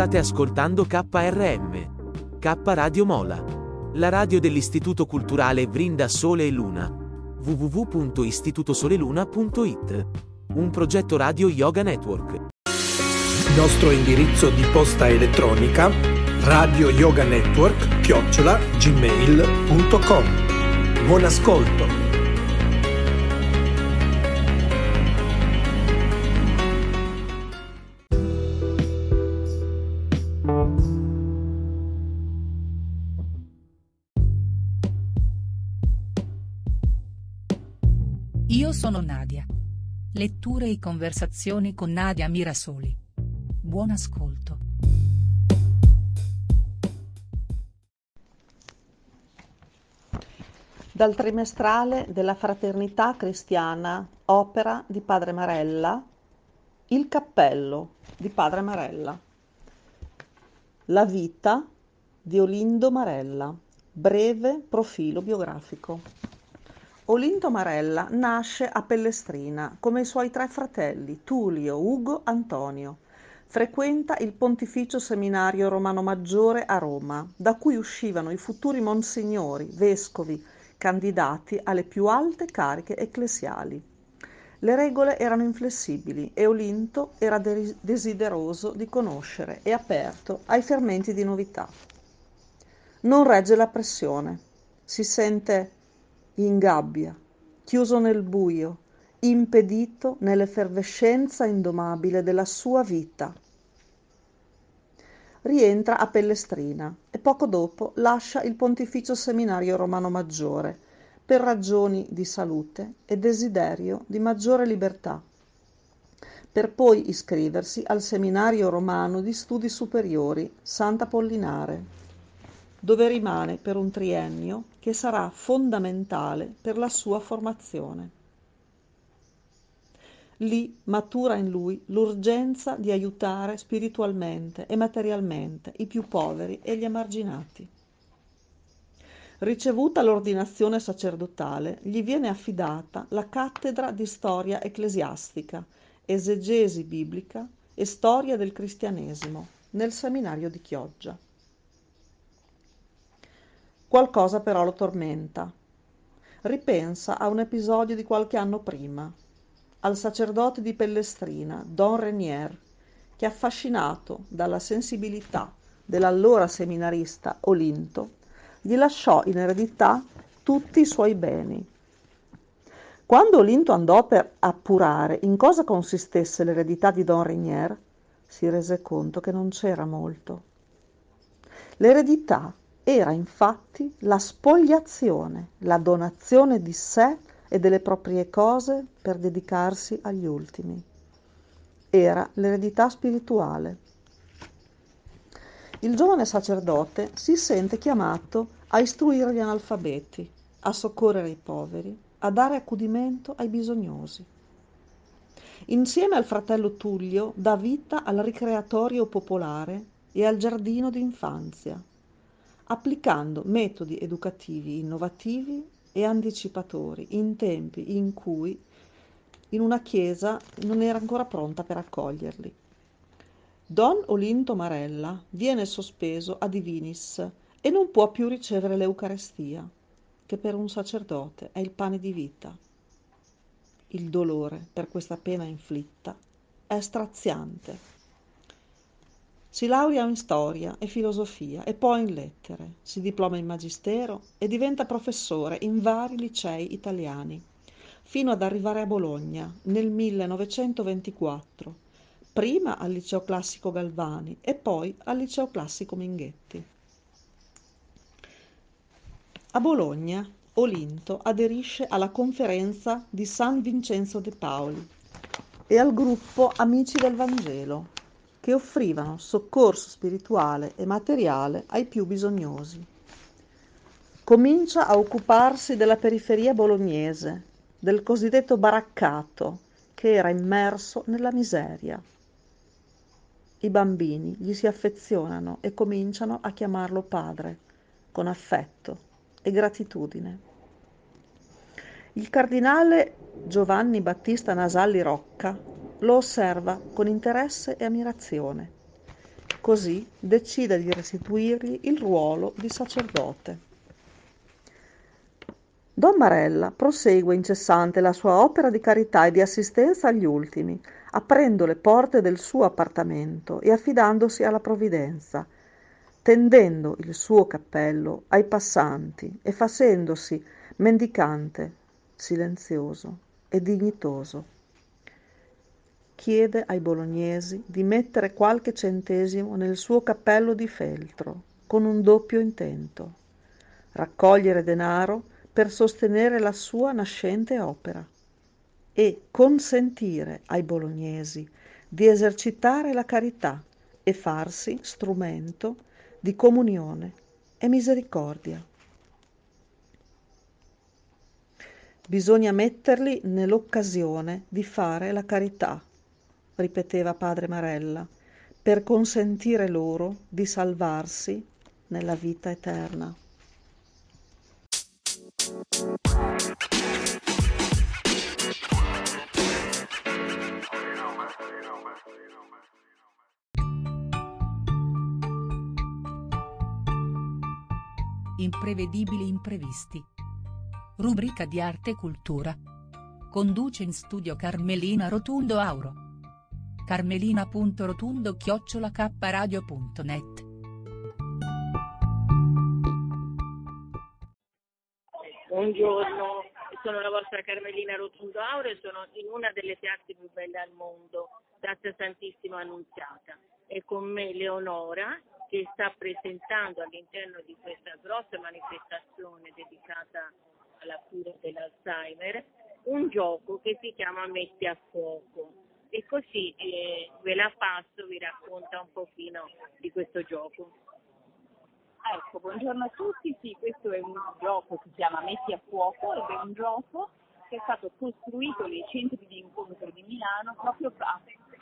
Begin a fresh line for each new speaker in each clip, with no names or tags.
State ascoltando KRM. K Radio Mola. La radio dell'Istituto Culturale Vrinda Sole e Luna. www.istitutosoleluna.it. Un progetto radio Yoga Network.
Nostro indirizzo di posta elettronica radio yoga network chiocciola gmail.com Buon ascolto!
Letture e conversazioni con Nadia Mirasoli. Buon ascolto.
Dal trimestrale della Fraternità Cristiana, opera di Padre Marella, Il cappello di Padre Marella. La vita di Olindo Marella. Breve profilo biografico. Olindo Marella nasce a Pellestrina come i suoi tre fratelli Tullio, Ugo, Antonio. Frequenta il Pontificio Seminario Romano Maggiore a Roma, da cui uscivano i futuri monsignori, vescovi, candidati alle più alte cariche ecclesiali. Le regole erano inflessibili e Olinto era de- desideroso di conoscere e aperto ai fermenti di novità. Non regge la pressione, si sente in gabbia, chiuso nel buio, impedito nell'effervescenza indomabile della sua vita. Rientra a Pellestrina e poco dopo lascia il Pontificio Seminario Romano Maggiore per ragioni di salute e desiderio di maggiore libertà, per poi iscriversi al Seminario Romano di Studi Superiori Sant'Apollinare, dove rimane per un triennio che sarà fondamentale per la sua formazione. Lì matura in lui l'urgenza di aiutare spiritualmente e materialmente i più poveri e gli emarginati. Ricevuta l'ordinazione sacerdotale, gli viene affidata la cattedra di storia ecclesiastica, esegesi biblica e storia del cristianesimo nel seminario di Chioggia. Qualcosa però lo tormenta. Ripensa a un episodio di qualche anno prima, al sacerdote di Pellestrina, Don Renier, che affascinato dalla sensibilità dell'allora seminarista Olinto, gli lasciò in eredità tutti i suoi beni. Quando Olinto andò per appurare in cosa consistesse l'eredità di Don Renier, si rese conto che non c'era molto. L'eredità era infatti la spogliazione, la donazione di sé e delle proprie cose per dedicarsi agli ultimi. Era l'eredità spirituale. Il giovane sacerdote si sente chiamato a istruire gli analfabeti, a soccorrere i poveri, a dare accudimento ai bisognosi. Insieme al fratello Tullio dà vita al ricreatorio popolare e al giardino d'infanzia, applicando metodi educativi innovativi e anticipatori in tempi in cui in una chiesa non era ancora pronta per accoglierli. Don Olinto Marella viene sospeso a Divinis e non può più ricevere l'Eucarestia, che per un sacerdote è il pane di vita. Il dolore per questa pena inflitta è straziante. Si laurea in storia e filosofia e poi in lettere, si diploma in magistero e diventa professore in vari licei italiani, fino ad arrivare a Bologna nel 1924, prima al liceo classico Galvani e poi al liceo classico Minghetti. A Bologna Olinto aderisce alla conferenza di San Vincenzo de Paoli e al gruppo Amici del Vangelo, che offrivano soccorso spirituale e materiale ai più bisognosi. Comincia a occuparsi della periferia bolognese, del cosiddetto baraccato, che era immerso nella miseria. I bambini gli si affezionano e cominciano a chiamarlo padre, con affetto e gratitudine. Il cardinale Giovanni Battista Nasalli Rocca lo osserva con interesse e ammirazione Così decide di restituirgli il ruolo di sacerdote. Don Marella prosegue incessante la sua opera di carità e di assistenza agli ultimi, aprendo le porte del suo appartamento e affidandosi alla provvidenza, tendendo il suo cappello ai passanti e facendosi mendicante, silenzioso e dignitoso. Chiede ai bolognesi di mettere qualche centesimo nel suo cappello di feltro, con un doppio intento, raccogliere denaro per sostenere la sua nascente opera e consentire ai bolognesi di esercitare la carità e farsi strumento di comunione e misericordia. Bisogna metterli nell'occasione di fare la carità, ripeteva padre Marella, per consentire loro di salvarsi nella vita eterna.
Imprevedibili imprevisti. Rubrica di arte e cultura. Conduce in studio Carmelina Rotundo Auro. carmelina.rotundo chiocciolacradio.net
Buongiorno, sono la vostra Carmelina Rotundo Auro e sono in una delle piazze più belle al mondo, Piazza Santissima Annunziata. E con me Leonora che sta presentando all'interno di questa grossa manifestazione dedicata alla cura dell'Alzheimer un gioco che si chiama Metti a fuoco e così eh, ve la passo, vi racconta un pochino di questo gioco.
Ecco, buongiorno a tutti, sì, questo è un gioco che si chiama Metti a fuoco ed è un gioco che è stato costruito nei centri di incontro di Milano proprio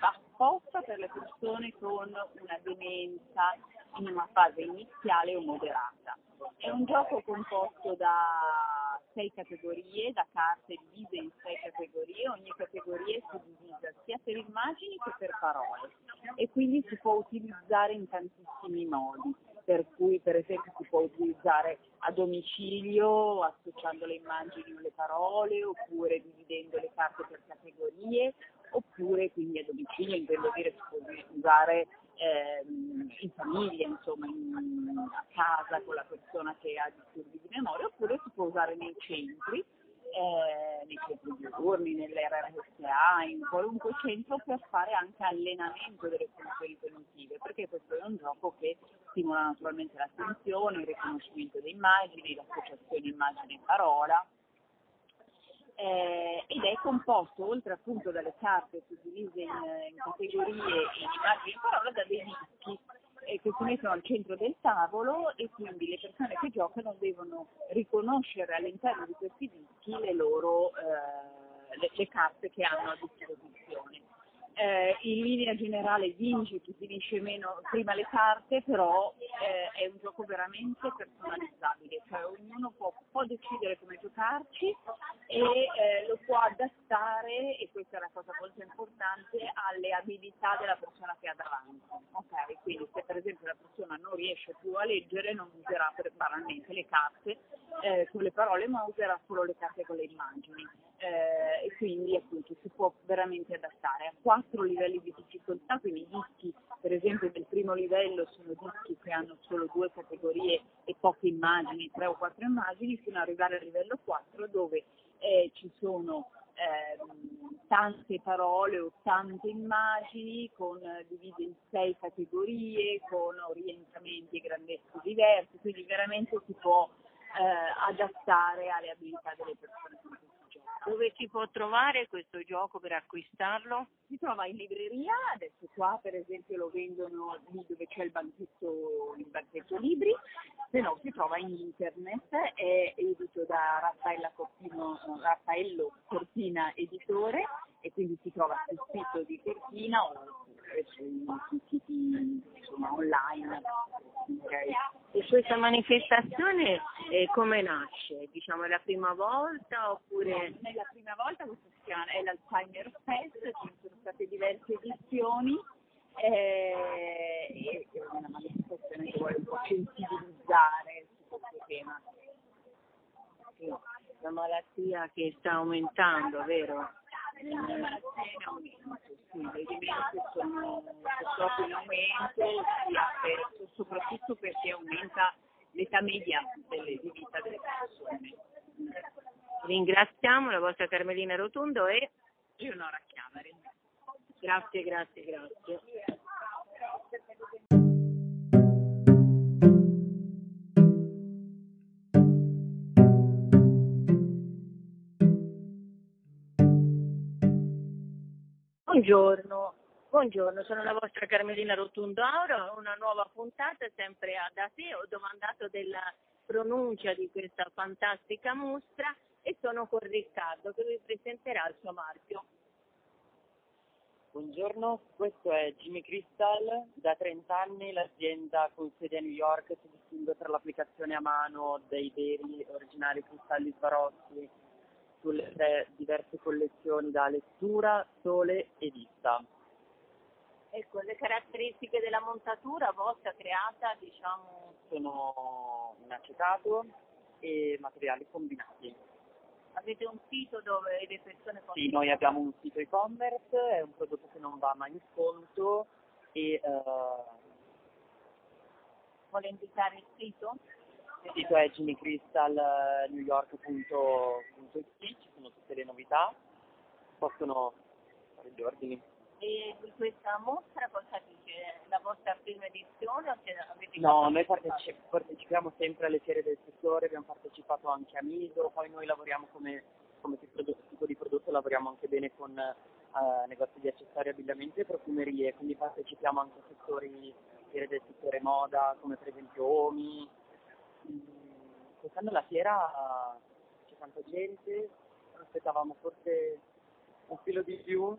apposta per le persone con una demenza in una fase iniziale o moderata. È un gioco composto da sei categorie, da carte divise in sei categorie, ogni categoria è suddivisa sia per immagini che per parole e quindi si può utilizzare in tantissimi modi, per cui per esempio si può utilizzare a domicilio associando le immagini o le parole oppure dividendo le carte per categorie oppure quindi a domicilio intendo dire si può usare ehm, in famiglia, insomma, in, a casa con la persona che ha disturbi di memoria, oppure si può usare nei centri, eh, nei centri diurni, nell'RSA, in qualunque centro per fare anche allenamento delle funzioni cognitive, perché questo è un gioco che stimola naturalmente l'attenzione, il riconoscimento delle immagini, l'associazione immagine-parola eh, ed è composto, oltre appunto dalle carte suddivise in, in categorie e in immagini in parola, da dei dischi eh, che si mettono al centro del tavolo e quindi le persone che giocano devono riconoscere all'interno di questi dischi le loro eh, le, le carte che hanno a disposizione eh, in linea generale vince chi finisce meno prima le carte, però eh, è un gioco veramente personalizzabile, cioè ognuno può, può decidere come giocarci e eh, lo può adattare, e questa è la cosa molto importante, alle abilità della persona che ha davanti. Okay? Quindi se per esempio la persona non riesce più a leggere non userà per, banalmente le carte eh, con le parole, ma userà solo le carte con le immagini eh, e quindi appunto si può veramente adattare a quattro livelli di difficoltà, quindi i dischi per esempio del primo livello sono dischi che hanno solo due categorie e poche immagini, tre o quattro immagini, fino ad arrivare al livello 4 dove eh, ci sono eh, tante parole o tante immagini con, divise in sei categorie con orientamenti e grandezze diverse, quindi veramente si può eh, adattare alle abilità delle persone.
Dove si può trovare questo gioco per acquistarlo?
Si trova in libreria, adesso qua per esempio lo vendono lì dove c'è il banchetto, il banchetto libri, se no si trova in internet, è edito da Raffaella Cortino, Raffaello Cortina Editore e quindi si trova sul sito di Terpina o sui siti online.
Okay. E questa manifestazione eh, come nasce? Diciamo è la prima volta oppure...
No, è la prima volta, questa si è l'Alzheimer Fest, ci sono state diverse edizioni eh,
e è una manifestazione che vuole un po' sensibilizzare su questo tema. La malattia che sta aumentando, vero?
Sì, le dimensioni sono purtroppo in aumento, per, soprattutto perché aumenta l'età media delle, di vita delle persone.
Ringraziamo la vostra Carmelina Rotondo e
Leonora Chiavari.
grazie, grazie, grazie. Buongiorno, buongiorno, sono la vostra Carmelina Rotundo Auro, una nuova puntata sempre a da te, ho domandato della pronuncia di questa fantastica mostra e sono con Riccardo che vi presenterà il suo marchio.
Buongiorno, questo è Jimmy Crystal, da 30 anni l'azienda con sede a New York si distingue per l'applicazione a mano dei veri originali cristalli Swarovski sulle tre diverse collezioni da lettura, sole e vista.
Ecco, le caratteristiche della montatura vostra creata, diciamo,
Sono in acetato e materiali combinati.
avete un sito dove le persone possono...
Sì, noi abbiamo un sito e-commerce, è un prodotto che non va mai in sconto e eh,
Vuole indicare il sito?
Il sito è jimmycrystalnewyork.it, ci sono tutte le novità, possono fare gli ordini.
E di questa mostra cosa dice? La vostra prima edizione
No, noi parteci- partecipiamo sempre alle fiere del settore, abbiamo partecipato anche a Miso, poi noi lavoriamo come, come tipo di- tipo di prodotto, lavoriamo anche bene con eh, negozi di accessori, abbigliamento e profumerie, quindi partecipiamo anche a settori, fiere del settore moda, come per esempio Omi. Quest'anno la fiera c'è tanta gente, aspettavamo forse un filo di più,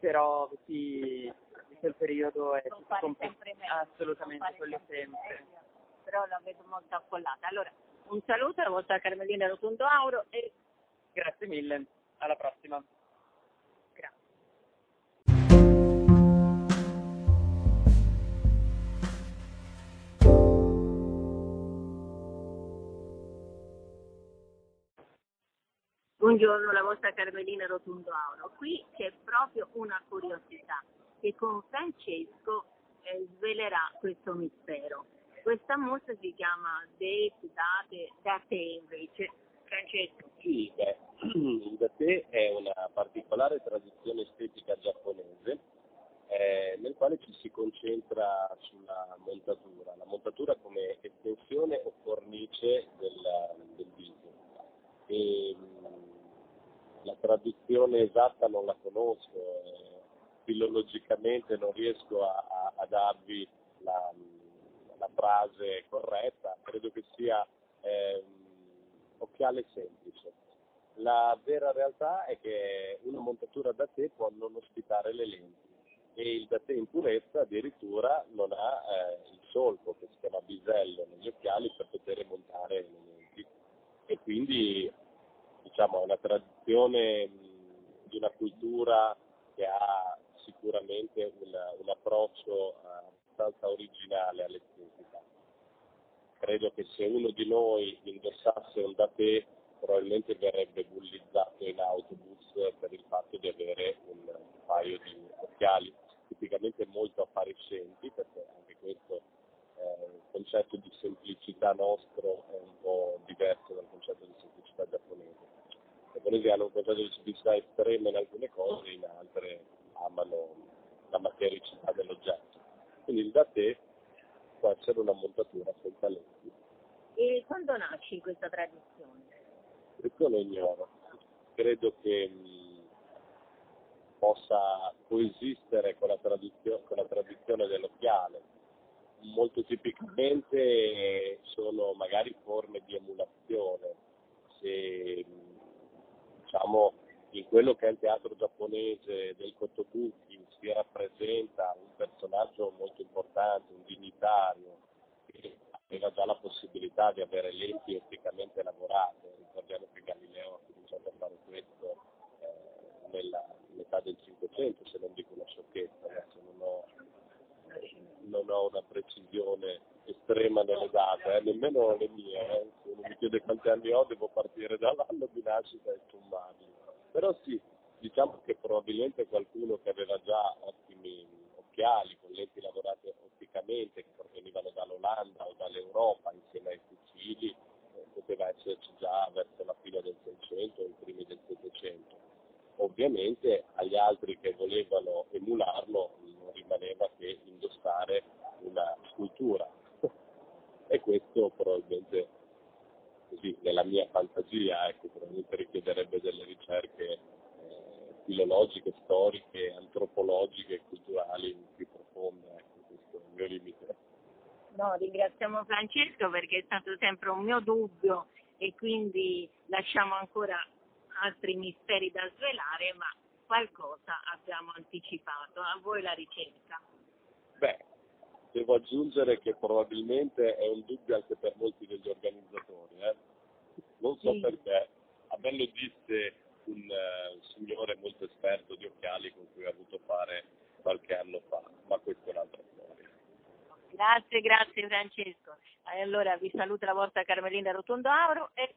però sì, visto il periodo è tutto compl- assolutamente quello
sempre meglio. Però la vedo molto affollata. Allora, un saluto alla vostra Carmelina Rotondo Auro e
Grazie mille, alla prossima.
Buongiorno, la vostra Carmelina Rotondo Auro. Qui c'è proprio una curiosità che con Francesco eh, svelerà questo mistero. Questa mostra si chiama Date, Date, da te invece. Francesco,
Sì, beh, da te è una particolare tradizione estetica giapponese eh, nel quale ci si concentra sulla montatura, la montatura come estensione o cornice del, del viso. E, la traduzione esatta non la conosco, eh, filologicamente non riesco a, a- a darvi la, la frase corretta, credo che sia ehm, occhiale semplice. La vera realtà è che una montatura da te può non ospitare le lenti e il da te in purezza addirittura non ha eh, il solco che si chiama bisello negli occhiali per poter montare le lenti e quindi diciamo è una tradizione di una cultura che ha sicuramente un, un approccio eh, abbastanza originale all'estetica credo che se uno di noi indossasse un da te probabilmente verrebbe bullizzato in autobus per il fatto di avere un paio di occhiali tipicamente molto appariscenti perché anche questo eh, concetto di semplicità nostro è un po' diverso dal concetto di semplicità giapponese. Giapponesi hanno un concetto di semplicità estrema in alcune cose, in altre amano la matericità dell'oggetto. Quindi il da te può essere una montatura senza lenti.
e quando nasce questa tradizione?
Questo lo ignoro. Credo che possa coesistere con la, tradizio- con la tradizione dell'occhiale. Molto tipicamente sono magari forme di emulazione. Se diciamo in quello che è il teatro giapponese del Kotobuki si rappresenta un personaggio molto importante, un dignitario, che aveva già la possibilità di avere lenti otticamente lavorate. Ricordiamo che Galileo ha cominciato a fare questo eh, nella metà del Cinquecento, se non dico una sciocchezza, adesso non ho non ho una precisione estrema nelle date, eh, nemmeno le mie, eh. Mi chiede quanti anni ho devo partire dall'anno di nascita e sommarli. Però sì, diciamo che probabilmente qualcuno che aveva già ottimi occhiali con lenti lavorate otticamente che provenivano dall'Olanda o dall'Europa insieme ai fucili eh, poteva esserci già verso la fine del Seicento o i primi del Settecento. Ovviamente agli altri che volevano emularlo non rimaneva che indossare una scultura e questo probabilmente nella mia fantasia ecco, probabilmente richiederebbe delle ricerche eh, filologiche, storiche, antropologiche e culturali più profonde, ecco, questo è il mio limite.
No, ringraziamo Francesco perché è stato sempre un mio dubbio e quindi lasciamo ancora altri misteri da svelare, ma qualcosa abbiamo anticipato. A voi la ricerca.
Beh, devo aggiungere che probabilmente è un dubbio anche per molti degli organizzatori. Eh? Non so
Sì.
perché, a me lo disse un, un signore molto esperto di occhiali con cui ho avuto fare qualche anno fa, ma questa è un'altra storia.
Grazie, grazie Francesco. E allora vi saluta la vostra Carmelina Rotondo Auro e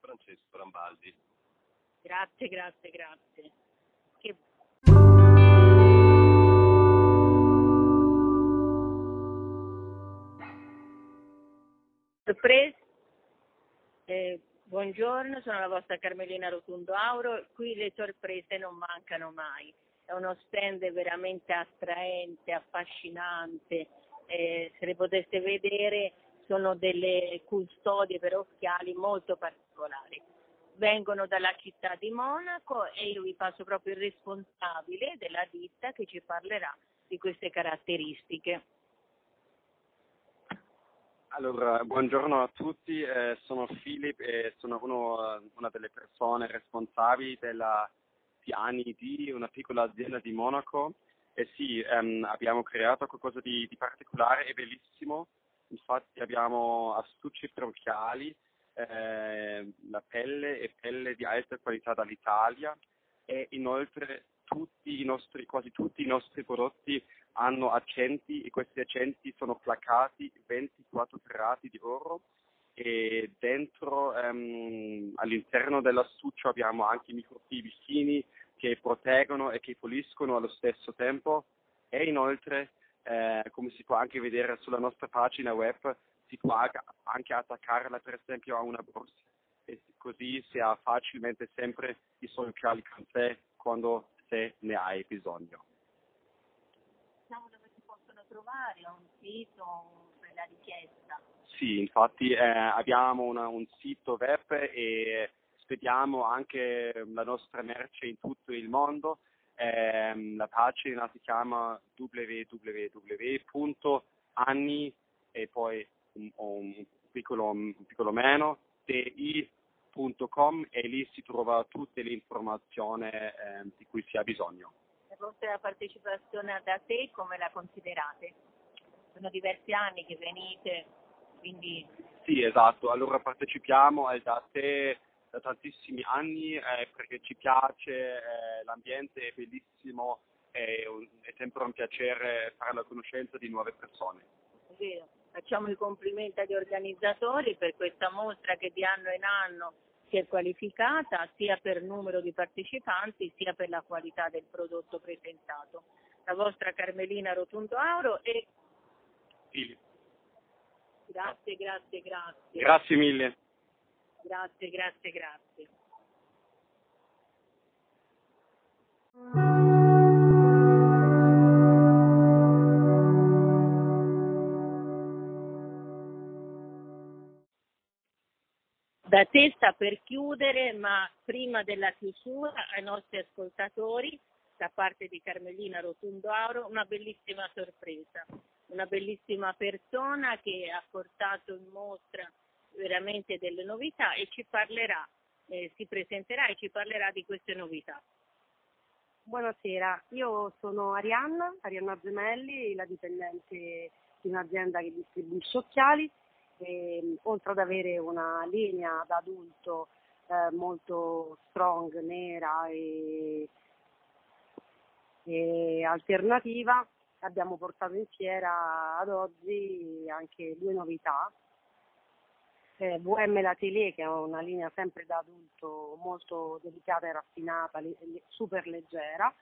Francesco Rambaldi.
grazie, grazie, grazie. Che sorpresa. Eh, buongiorno, sono la vostra Carmelina Rotundo Auro. Qui le sorprese non mancano mai. È uno stand veramente attraente, affascinante. Eh, se le poteste vedere, sono delle custodie per occhiali molto particolari. Vengono dalla città di Monaco e io vi passo proprio il responsabile della ditta che ci parlerà di queste caratteristiche.
Allora, buongiorno a tutti, eh, sono Philip e sono uno- una delle persone responsabili della Piani di una piccola azienda di Monaco. E sì, ehm, abbiamo creato qualcosa di, di particolare e bellissimo, infatti abbiamo astucci per occhiali, eh, la pelle e pelle di alta qualità dall'Italia. E inoltre tutti nostri, quasi tutti i nostri prodotti hanno accenti e questi accenti sono placati 24 carati di oro e dentro ehm, all'interno dell'astuccio abbiamo anche microfibi fini che proteggono e che puliscono allo stesso tempo e inoltre eh, come si può anche vedere sulla nostra pagina web si può anche- attaccarla per esempio a una borsa e così si ha facilmente sempre i suoi occhiali quando se ne hai bisogno.
Diciamo dove si possono trovare, un sito per la richiesta.
Sì, infatti eh, abbiamo una- un sito web e spediamo anche la nostra merce in tutto il mondo. Ehm, la pagina si chiama www.anni e poi un, un piccolo, un piccolo meno ti.com e lì si trova tutte le informazioni ehm, di cui si ha bisogno.
La vostra partecipazione da te come la considerate? Sono diversi anni che venite, quindi
Sì, esatto. Allora partecipiamo al DATE da tantissimi anni eh, perché ci piace, eh, l'ambiente è bellissimo, è, un- è sempre un piacere fare la conoscenza di nuove persone.
è vero, facciamo i complimenti agli organizzatori per questa mostra che di anno in anno si è qualificata sia per numero di partecipanti sia per la qualità del prodotto presentato. La vostra Carmelina Rotundo Auro e
Sì.
grazie, grazie, grazie.
Grazie mille.
Grazie, grazie, grazie. Da te sta per chiudere, ma prima della chiusura ai nostri ascoltatori, da parte di Carmelina Rotundo Auro, una bellissima sorpresa, una bellissima persona che ha portato in mostra veramente delle novità e ci parlerà, eh, si presenterà e ci parlerà di queste novità.
Buonasera, io sono Arianna, Arianna Gemelli, la dipendente di un'azienda che distribuisce occhiali. E, oltre ad avere una linea da adulto eh, molto strong, nera e, e alternativa, abbiamo portato in fiera ad oggi anche due novità. Eh, VM L'Atelier che è una linea sempre da adulto molto delicata e raffinata, le, le, super leggera,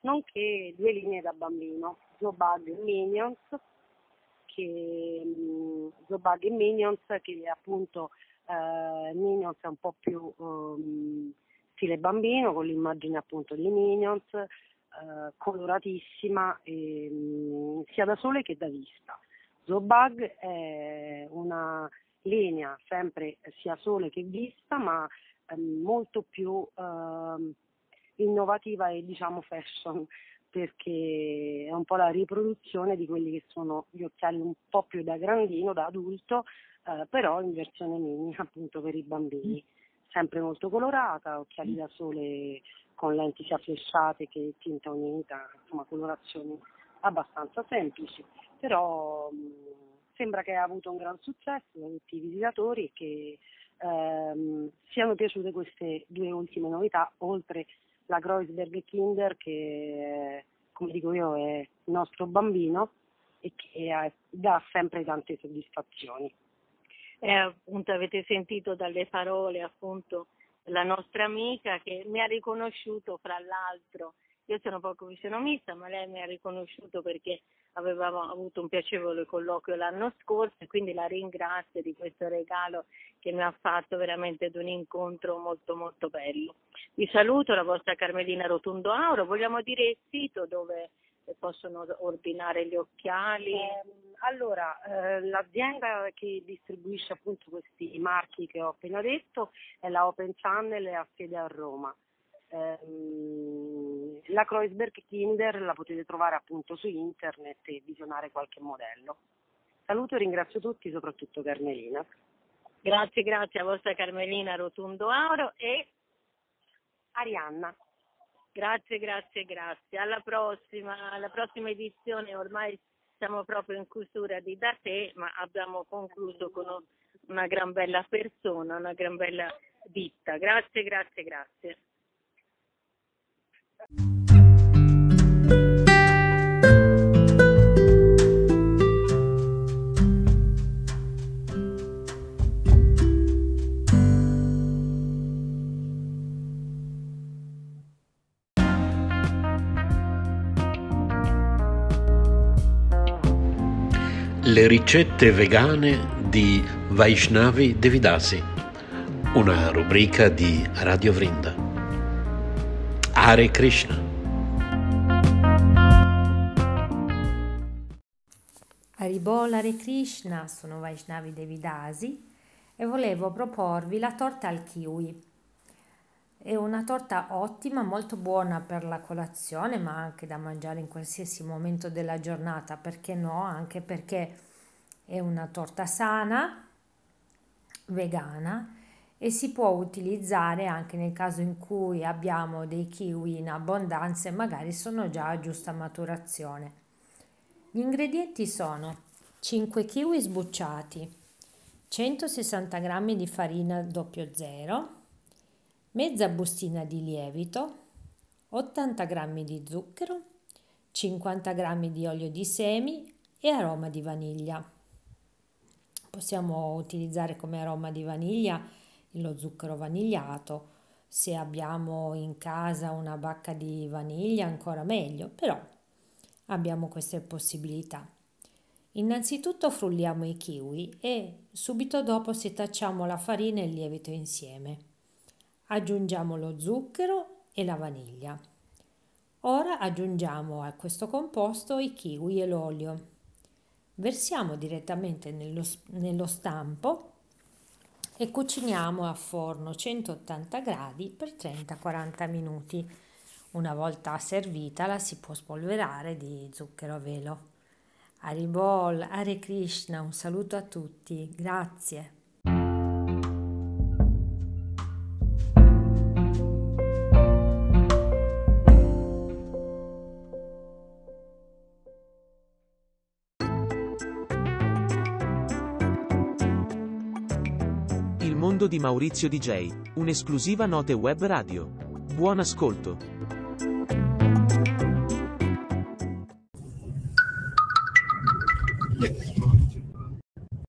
nonché due linee da bambino, Zobag e Minions, che, mh, Zobag e Minions che appunto eh, Minions è un po' più um, stile bambino con l'immagine appunto di Minions eh, coloratissima e, mh, sia da sole che da vista. Zobag è una linea sempre sia sole che vista ma eh, molto più eh, innovativa e diciamo fashion perché è un po' la riproduzione di quelli che sono gli occhiali un po' più da grandino, da adulto, eh, però in versione mini appunto per i bambini. Sempre molto colorata, occhiali da sole con lenti sia flessate che tinta unita, insomma colorazioni abbastanza semplici, però mh, sembra che ha avuto un gran successo da tutti i visitatori e che ehm, siano piaciute queste due ultime novità, oltre la Kreuzberg Kinder che come dico io è il nostro bambino e che dà sempre tante soddisfazioni.
Eh, appunto avete sentito dalle parole appunto la nostra amica che mi ha riconosciuto fra l'altro, io sono poco fisionomista ma lei mi ha riconosciuto perché avevamo avuto un piacevole colloquio l'anno scorso e quindi la ringrazio di questo regalo che mi ha fatto veramente ad un incontro molto molto bello. Vi saluto, la vostra Carmelina Rotundo Auro, vogliamo dire il sito dove possono ordinare gli occhiali?
Eh, allora, eh, l'azienda che distribuisce appunto questi marchi che ho appena detto è la Open Channel e ha sede a Roma. Eh, la Kreuzberg Kinder la potete trovare appunto su internet e visionare qualche modello. Saluto e ringrazio tutti, soprattutto Carmelina.
Grazie, grazie a vostra Carmelina Rotundo Auro e
Arianna.
Grazie, grazie, grazie. Alla prossima, alla prossima edizione ormai siamo proprio in chiusura di da te, ma abbiamo concluso con una gran bella persona, una gran bella ditta. Grazie, grazie, grazie.
Le ricette vegane di Vaishnavi Devidasi, una rubrica di Radio Vrinda. Hare Krishna.
Haribol Hare Krishna, sono Vaishnavi Devidasi e volevo proporvi la torta al kiwi. È una torta ottima, molto buona per la colazione, ma anche da mangiare in qualsiasi momento della giornata, perché no? Anche perché è una torta sana, vegana e si può utilizzare anche nel caso in cui abbiamo dei kiwi in abbondanza e magari sono già a giusta maturazione. Gli ingredienti sono 5 kiwi sbucciati, 160 g di farina 00, mezza bustina di lievito, 80 g di zucchero, 50 g di olio di semi e aroma di vaniglia. Possiamo utilizzare come aroma di vaniglia lo zucchero vanigliato. Se abbiamo in casa una bacca di vaniglia ancora meglio, però abbiamo queste possibilità. Innanzitutto frulliamo i kiwi e subito dopo setacciamo la farina e il lievito insieme. Aggiungiamo lo zucchero e la vaniglia. Ora aggiungiamo a questo composto i kiwi e l'olio. Versiamo direttamente nello, nello stampo e cuciniamo a forno 180 gradi per 30-40 minuti. Una volta servita la si può spolverare di zucchero a velo. Haribol, Hare Krishna, un saluto a tutti, grazie.
Mondo di Maurizio DJ, un'esclusiva note web radio. Buon ascolto.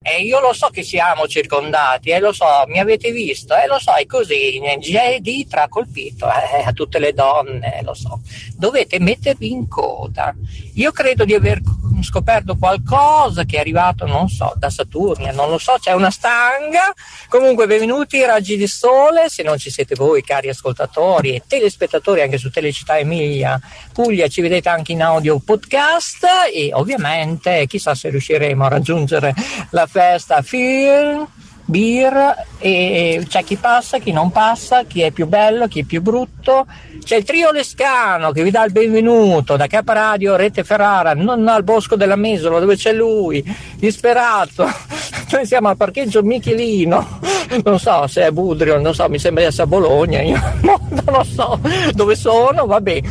E io lo so che siamo circondati, e lo so, mi avete visto, e lo so, è così, GD tra colpito, eh, a tutte le donne, lo so. Dovete mettervi in coda. Io credo di aver scoperto qualcosa che è arrivato, non so, da Saturnia, non lo so, c'è una stanga. Comunque, benvenuti Raggi di Sole, se non ci siete voi, cari ascoltatori e telespettatori anche su Telecittà Emilia Puglia, ci vedete anche in audio podcast. E ovviamente chissà se riusciremo a raggiungere la festa. Film beer e c'è chi passa, chi non passa, chi è più bello, chi è più brutto. C'è il trio Lescano che vi dà il benvenuto da Capa Radio Rete Ferrara, non al Bosco della Mesola dove c'è lui, disperato. Noi siamo al parcheggio Michelino, non so se è Budrio, non so, mi sembra di essere a Bologna, io non lo so dove sono, vabbè.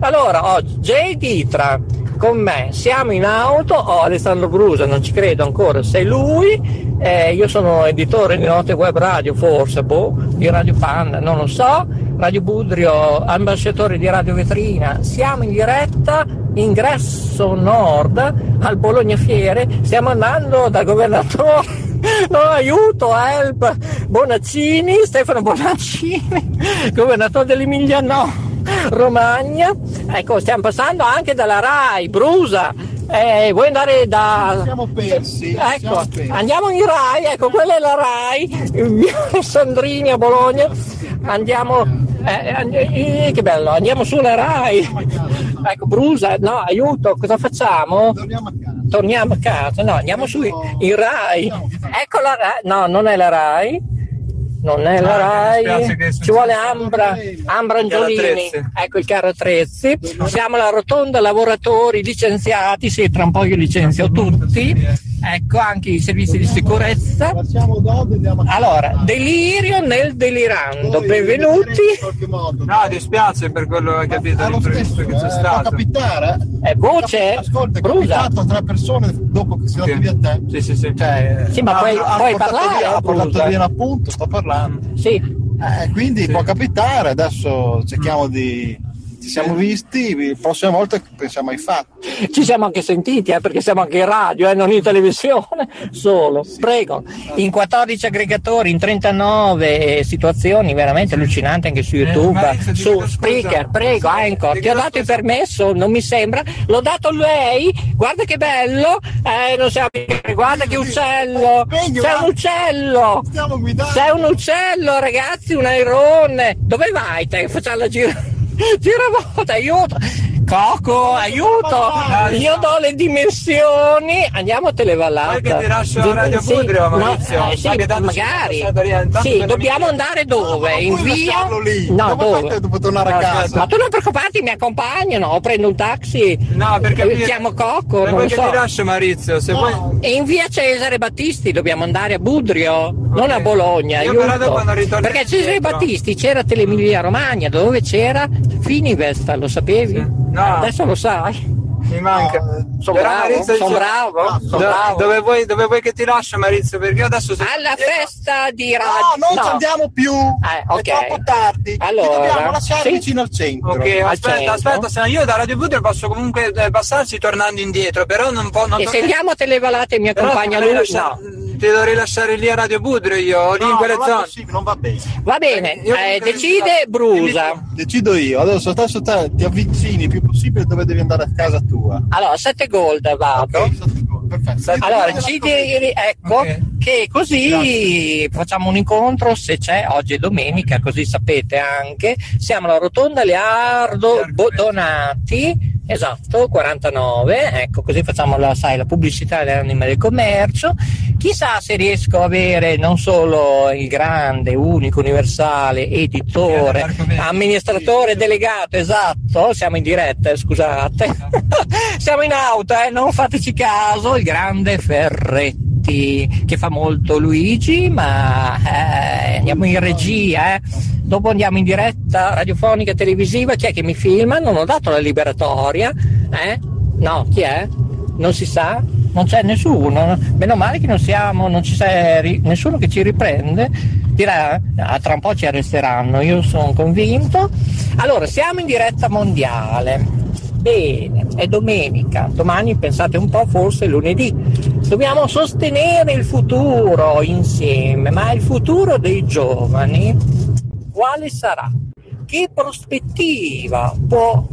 Allora, oggi J. Ditra con me, siamo in auto, ho Alessandro Brusa, non ci credo ancora, sei lui, eh, io sono editore di Note Web Radio, forse, boh, di Radio Panda, non lo so, Radio Budrio, ambasciatore di Radio Vetrina, siamo in diretta, ingresso nord al Bologna Fiere, stiamo andando dal governatore. No, aiuto, help! Bonaccini, Stefano Bonaccini, governatore dell'Emilia no, Romagna. Ecco, stiamo passando anche dalla RAI, Brusa, eh, vuoi andare da...
Siamo persi.
Ecco,
siamo persi.
andiamo in Rai, ecco, quella è la Rai, Sandrini a Bologna, andiamo, eh, eh, che bello, andiamo sulla Rai. Ecco, Brusa, no, aiuto, cosa facciamo?
Torniamo a casa.
Torniamo a casa, no, andiamo su in Rai. Ecco la Rai, no, non è la Rai. Non è la Rai, ci vuole Ambra, Ambra Angiolini, ecco il carro attrezzi. Siamo alla rotonda lavoratori licenziati, sì, tra un po' io licenzio tutti. Ecco anche i servizi di sicurezza. Allora, delirio nel delirando. Benvenuti.
No, dispiace per quello che capito l'imprevisto che c'è
Può
stato.
capitare?
È voce?
Ascolta, è
Brusa.
capitato a tre persone dopo che si è via a te.
Sì, sì, sì.
Cioè,
Sì, ma
ha-
puoi-
ha
puoi parlare,
via- Ha portato via appunto, sto parlando.
Sì.
Eh, quindi può capitare, adesso cerchiamo di... Ci siamo visti, la prossima volta pensiamo ai fatti.
Ci siamo anche sentiti, eh, perché siamo anche in radio, eh, non in televisione, solo. Prego. In 14 aggregatori, in 39 situazioni veramente allucinanti anche su YouTube,
Maurizio, ti
su Spreaker, prego, Anchor. Ti ho dato il permesso, non mi sembra. L'ho dato a lei, guarda che bello. Eh, non siamo guarda che uccello. C'è un uccello.
Stiamo guidando.
C'è un uccello, ragazzi, un airone. Dove vai te? Facciamo la gira. Giravolta, aiuto! Coco, aiuto! Io do le dimensioni. Andiamo a Televallata.
Vuoi che ti lascio
Di-
Radio
sì,
Budrio,
no,
Maurizio?
eh, sì, magari. Sì, dobbiamo andare dove? In via? No, dove?
dopo tornare a casa?
Ma tu non preoccuparti, mi accompagnano, o prendo un taxi.
No, perché
Eh, chiamo Cocco,
Se
non so.
ti lascio Maurizio, se vuoi...
E in via Cesare Battisti dobbiamo andare a Budrio, non a Bologna. Perché Cesare Battisti c'era Telemilia Romagna, dove c'era Fininvest, lo sapevi?
No.
Adesso lo sai.
Mi manca.
Sono
Però
bravo, sono bravo,
No,
sono
do-
bravo.
Dove vuoi, dove vuoi che ti lascio Maurizio? Perché io adesso... se-
Alla festa di radio.
No, non ci andiamo più.
Eh, ok.
È troppo tardi.
Allora,
Ti dobbiamo lasciare
sì.
vicino al centro.
Ok,
Al
aspetta,
centro.
aspetta, se no io da Radio Budrio posso comunque eh, passarci tornando indietro, però non può... Non
E se andiamo a Televallate mi accompagna lui? No.
Ti dovrei lasciare lì a Radio Budrio io, lì in
No,
quelle
non
zone.
possibile, non va bene.
Va bene, eh,
comunque-
decide Brusa.
Decido io. Adesso adesso te ti avvicini il più possibile dove devi andare a casa tua.
Allora, 7 gold vado.
Ok? Perfetto.
Allora, ci diri- ecco
Ok.
che così facciamo un incontro se c'è, oggi è domenica, così sapete anche. Siamo alla Rotonda Leardo Donati, esatto, 49, ecco, così facciamo la, sai, la pubblicità dell'anima del commercio. Chissà se riesco a avere non solo il grande, unico, universale editore, amministratore delegato, esatto, siamo in diretta, eh, scusate. siamo in auto, eh, non fateci caso, il grande Ferretti che fa molto Luigi, ma eh, andiamo in regia, eh. dopo andiamo in diretta radiofonica televisiva, chi è che mi filma? Non ho dato la liberatoria, eh? No, chi è? Non si sa? Non c'è nessuno, meno male che non siamo, non ci c'è nessuno che ci riprende, dirà "Ah, tra un po' ci arresteranno, io sono convinto. Allora, siamo in diretta mondiale. Bene, è domenica, domani pensate un po', forse lunedì. Dobbiamo sostenere il futuro insieme, ma il futuro dei giovani quale sarà? Che prospettiva può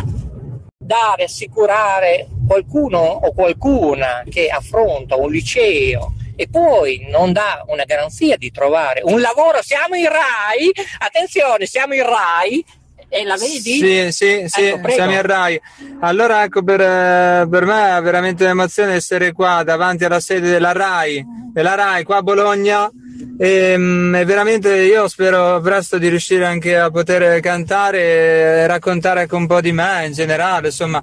dare, assicurare qualcuno o qualcuna che affronta un liceo e poi non dà una garanzia di trovare un lavoro, siamo in RAI, attenzione, siamo in RAI, e la vedi?
Sì, sì, sì,
Ecco,
siamo in Rai. Allora, ecco, per, eh, per me è veramente un'emozione essere qua davanti alla sede della Rai, della Rai qua a Bologna. E, mm, e veramente io spero presto di riuscire anche a poter cantare e raccontare anche un po' di me in generale, insomma,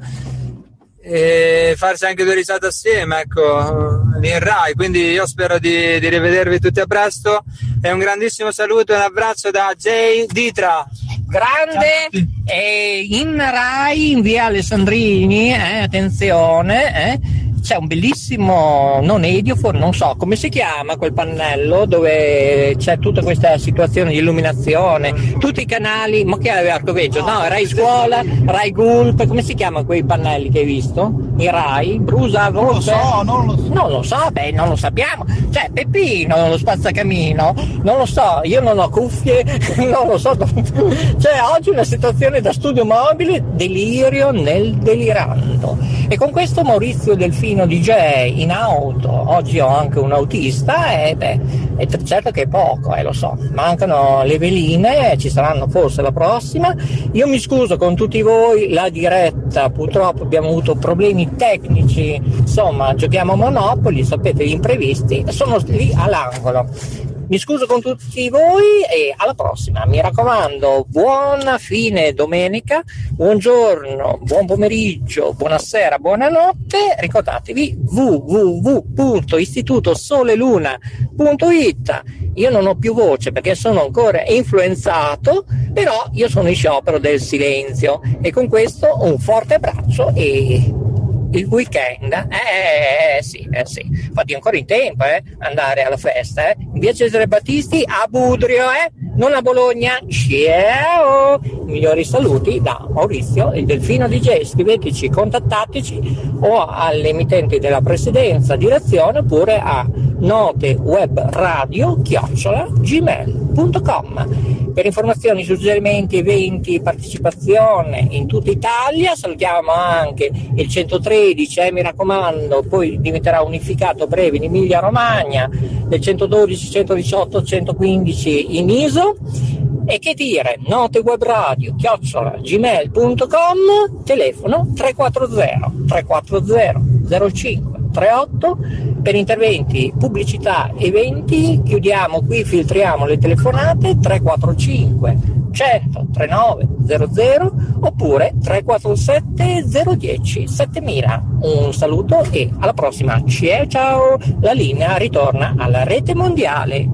e farsi anche due risate assieme, ecco, lì in Rai. Quindi io spero di, di rivedervi tutti a presto. E un grandissimo saluto e un abbraccio da Jay Ditra.
Grande e in Rai in via Alessandrini, eh, attenzione, eh, c'è un bellissimo, non Ediofor, non so come si chiama quel pannello dove c'è tutta questa situazione di illuminazione, tutti i canali, ma che aveva Arcoveggio? No, Rai Scuola, Rai Gulp, come si chiamano quei pannelli che hai visto? I Rai? Brusa,
Non lo so, non lo so.
Non lo so, beh, non lo sappiamo. Cioè, Peppino, lo spazzacamino, non lo so, io non ho cuffie, non lo so. Cioè, oggi una situazione da studio mobile, delirio nel delirando. E con questo Maurizio Delfino DJ in auto, oggi ho anche un autista, e beh, è certo che è poco, eh, lo so. Mancano le veline, ci saranno forse la prossima. Io mi scuso con tutti voi, la diretta, purtroppo abbiamo avuto problemi tecnici, insomma, giochiamo a Monopoli, sapete, gli imprevisti, sono lì all'angolo. Mi scuso con tutti voi e alla prossima. Mi raccomando, buona fine domenica, buongiorno, buon pomeriggio, buonasera, buonanotte. Ricordatevi www.istitutosoleluna.it. Io non ho più voce perché sono ancora influenzato, però io sono in sciopero del silenzio e con questo un forte abbraccio e il weekend, eh, eh, sì, eh sì, fate ancora in tempo, eh, andare alla festa, eh, in via Cesare Battisti a Budrio, eh, non a Bologna, ciao, migliori saluti da Maurizio e Delfino DJ, scriveteci, contattateci o alle emittenti della presidenza, direzione oppure a note web radio chiocciola gmail.com per informazioni, suggerimenti, eventi, partecipazione in tutta Italia salutiamo anche il 113 eh, mi raccomando poi diventerà unificato breve in Emilia Romagna del 112, 118, 115 in ISO e che dire, note web radio chiocciola gmail.com telefono 340 340 05 38 per interventi, pubblicità, eventi, chiudiamo qui, filtriamo le telefonate 345 100 39 00 oppure 347 010 7000. Un saluto e alla prossima. Ciao ciao! La linea ritorna alla rete mondiale.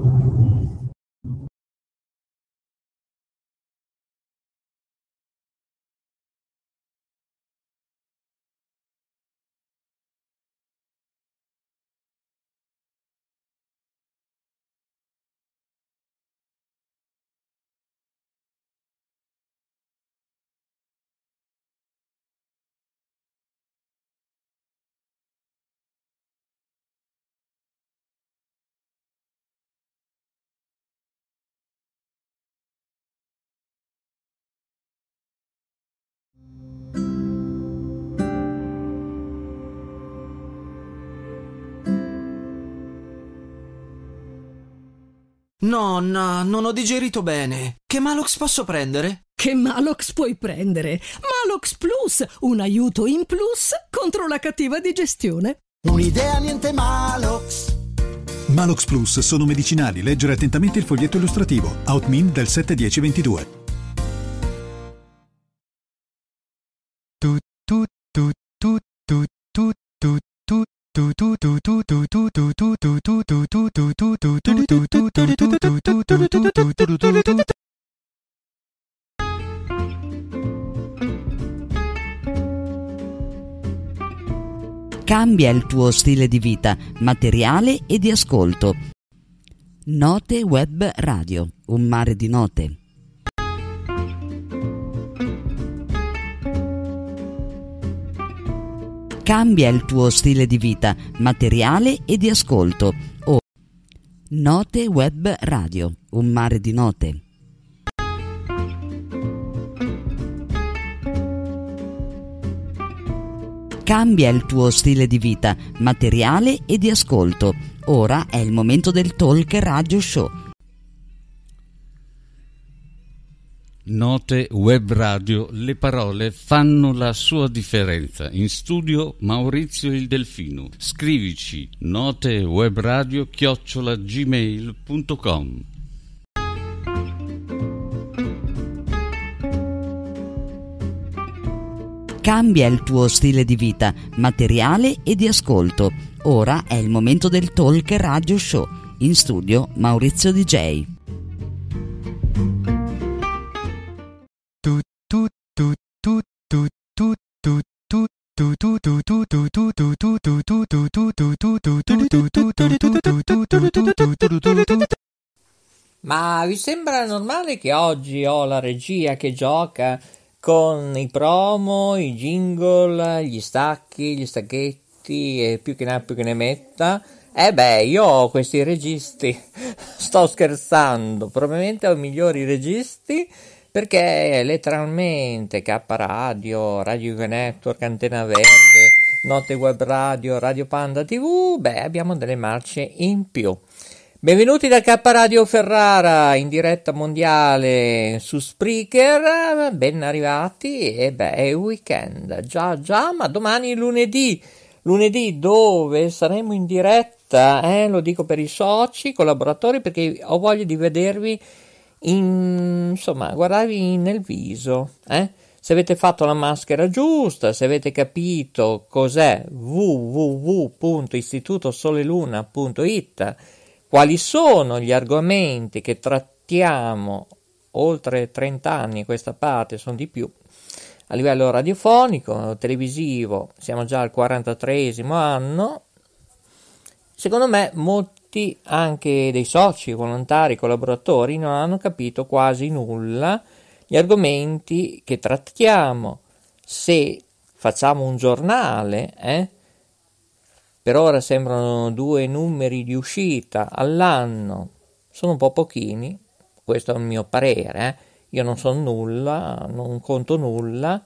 Nonna, non ho digerito bene. Che Malox posso prendere?
Che Malox puoi prendere? Malox Plus, un aiuto in plus contro la cattiva digestione.
Un'idea niente Malox.
Malox Plus sono medicinali. Leggere attentamente il foglietto illustrativo. Outmin del 71022.
Cambia il tuo stile di vita, materiale e di ascolto. Note Web Radio, un mare di note. Cambia il tuo stile di vita, materiale e di ascolto. O Note Web Radio, un mare di note. Cambia il tuo stile di vita, materiale e di ascolto. Ora è il momento del Talk Radio Show.
Note Web Radio, le parole fanno la sua differenza. In studio Maurizio il Delfino. Scrivici notewebradio chiocciolagmail.com
Cambia il tuo stile di vita, materiale e di ascolto. Ora è il momento del Talk Radio Show. In studio Maurizio DJ.
Ma vi sembra normale che oggi ho la regia che gioca con i promo, i jingle, gli stacchi, gli stacchetti e più che ne ha più che ne metta? Eh beh, io ho questi registi, sto scherzando, probabilmente ho i migliori registi perché letteralmente K Radio, Radio Network, Antena Verde, Note Web Radio, Radio Panda TV, beh, abbiamo delle marce in più. Benvenuti da K Radio Ferrara in diretta mondiale su Spreaker, ben arrivati e beh, è weekend, già già, ma domani è lunedì, lunedì dove saremo in diretta, eh, lo dico per i soci, collaboratori, perché ho voglia di vedervi in, insomma, guardarvi nel viso, eh? Se avete fatto la maschera giusta, se avete capito cos'è www.istitutosoleluna.it, quali sono gli argomenti che trattiamo oltre 30 anni questa parte, sono di più, a livello radiofonico, televisivo, siamo già al 43 anno. Secondo me molti molti, anche dei soci, volontari, collaboratori, non hanno capito quasi nulla gli argomenti che trattiamo. Se facciamo un giornale, eh, per ora sembrano due numeri di uscita all'anno, sono un po' pochini, questo è il mio parere, eh. io non so nulla, non conto nulla,